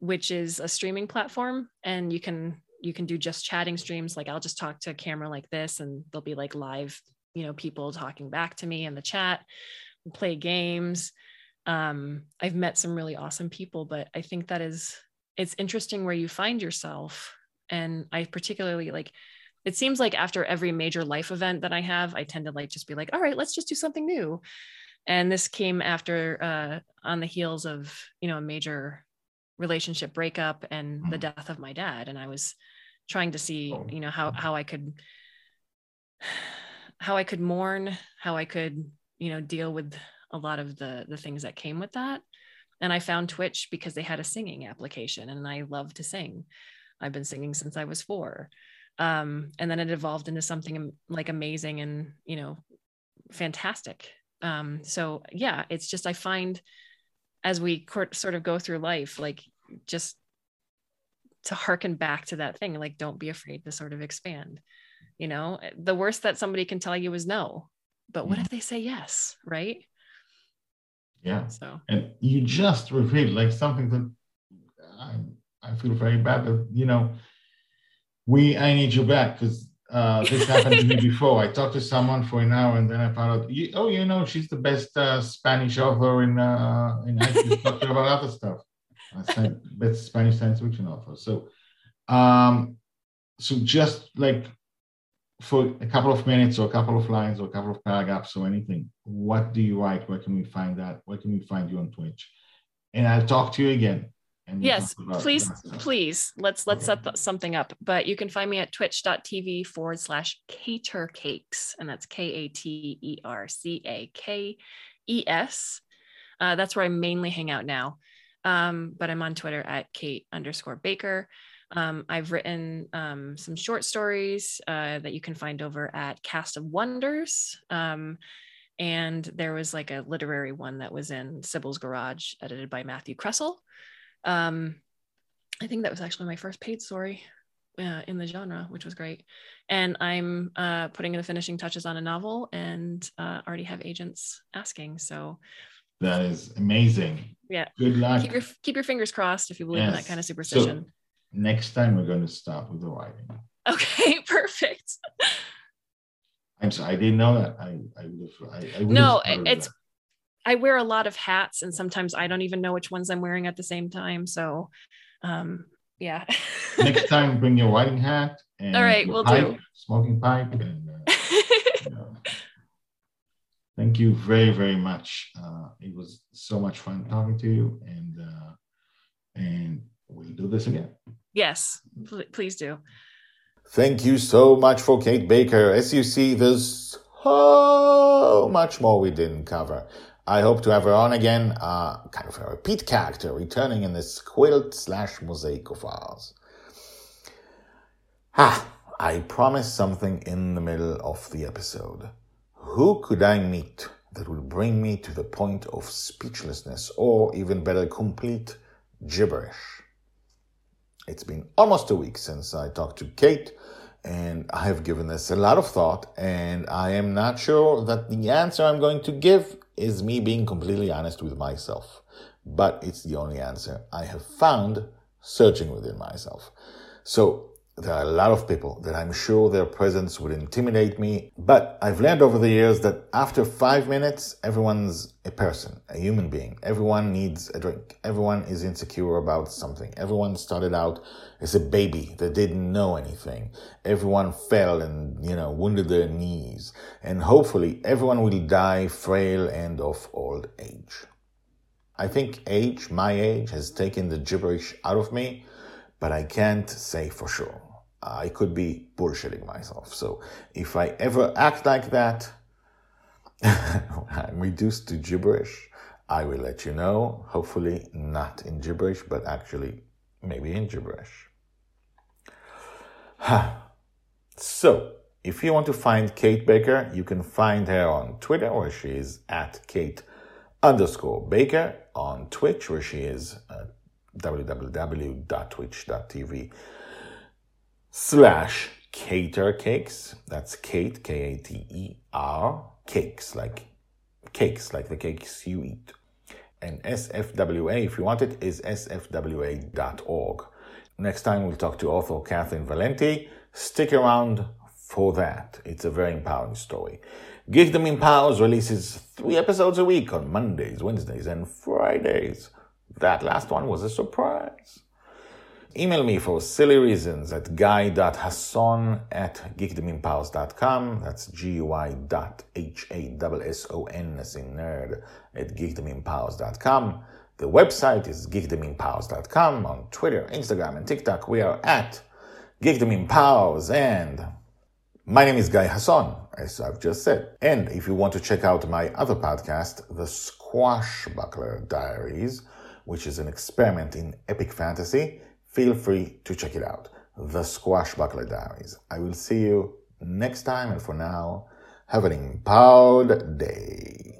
which is a streaming platform and you can you can do just chatting streams like i'll just talk to a camera like this and there'll be like live you know people talking back to me in the chat play games um, i've met some really awesome people but i think that is it's interesting where you find yourself and i particularly like it seems like after every major life event that i have i tend to like just be like all right let's just do something new and this came after uh, on the heels of you know a major relationship breakup and the Mhm. death of my dad and i was trying to see Oh. you know how how i could [SIGHS] how i could mourn how i could you know deal with a lot of the the things that came with that. And i found twitch because they had a singing application and i love to sing. I've been singing since i was four. Um, and then it evolved into something like amazing and you know fantastic. Um, so yeah it's just i find as we sort of go through life like just to harken back to that thing like don't be afraid to sort of expand you know? The worst that somebody can tell you is no but what Mhm. if they say yes right yeah. so and you just revealed like something that I, I feel very bad that you know we I need you back because uh, this [LAUGHS] happened to me before. I talked to someone for an hour and then I found out you, oh you know she's the best uh, Spanish author in uh, in just talked about other stuff. I said best Spanish science fiction author. So um so just like for a couple of minutes or a couple of lines or a couple of paragraphs or anything, what do you write? Where can we find that? Where can we find you on Twitch? And I'll talk to you again. And yes please please let's let's set th- something up but you can find me at twitch.tv forward slash katercakes and that's k-a-t-e-r-c-a-k-e-s uh, that's where i mainly hang out now um, but i'm on twitter at kate underscore baker um, i've written um, some short stories uh, that you can find over at cast of wonders um, and there was like a literary one that was in sybil's garage edited by matthew kressel um, I think that was actually my first paid story uh, in the genre, which was great. And I'm uh, putting the finishing touches on a novel and uh, already have agents asking. So That is amazing. Yeah. Good luck. keep your keep your fingers crossed if you believe in that kind of So- superstition. Next time we're going to start with the writing. okay, [LAUGHS] perfect. I'm sorry, I didn't know that. I, I would have. I, I would No, have it's that. I wear a lot of hats, and sometimes I don't even know which ones I'm wearing at the same time. So, um, yeah. Next [LAUGHS] time, bring your writing hat. And All right, we'll pipe, do. Smoking pipe. And, uh, [LAUGHS] you know. Thank you very, very much. Uh, it was so much fun talking to you, and uh, and we'll do this again. Yes, pl- please do. Thank you so much for Kate Baker. As you see, there's so much more we didn't cover. I hope to have her on again, uh, kind of a repeat character returning in this quilt slash mosaic of ours. Ah, I promised something in the middle of the episode. Who could I meet that will bring me to the point of speechlessness or even better, complete gibberish? It's been almost a week since I talked to Kate, and I have given this a lot of thought, and I am not sure that the answer I'm going to give is me being completely honest with myself. But it's the only answer I have found searching within myself. So there are a lot of people that I'm sure their presence would intimidate me, but I've learned over the years that after five minutes, everyone's a person, a human being. Everyone needs a drink. Everyone is insecure about something. Everyone started out as a baby that didn't know anything. Everyone fell and, you know, wounded their knees. And hopefully everyone will die frail and of old age. I think age, my age, has taken the gibberish out of me but I can't say for sure. I could be bullshitting myself. So if I ever act like that, [LAUGHS] I'm reduced to gibberish. I will let you know. Hopefully, not in gibberish, but actually, maybe in gibberish. [SIGHS] so, if you want to find Kate Baker, you can find her on Twitter, where she is at Kate underscore Baker, on Twitch, where she is uh, www.twitch.tv slash katercakes. That's Kate, K-A-T-E-R, cakes, like cakes, like the cakes you eat. And SFWA, if you want it, is sfwa.org. Next time we'll talk to author Kathleen Valenti. Stick around for that. It's a very empowering story. Geekdom Empowers releases three episodes a week on Mondays, Wednesdays, and Fridays. That last one was a surprise. Email me for silly reasons at guy.hasson at geekdomempowers.com. That's G-Y dot H-A-S-S-O-N as in nerd at geekdomempowers.com. The website is geekdomempowers.com. On Twitter, Instagram, and TikTok, we are at geekdomempowers. And my name is Guy Hasson, as I've just said. And if you want to check out my other podcast, The Squashbuckler Diaries, which is an experiment in epic fantasy, feel free to check it out. The Squashbuckler Diaries. I will see you next time, and for now, have an empowered day.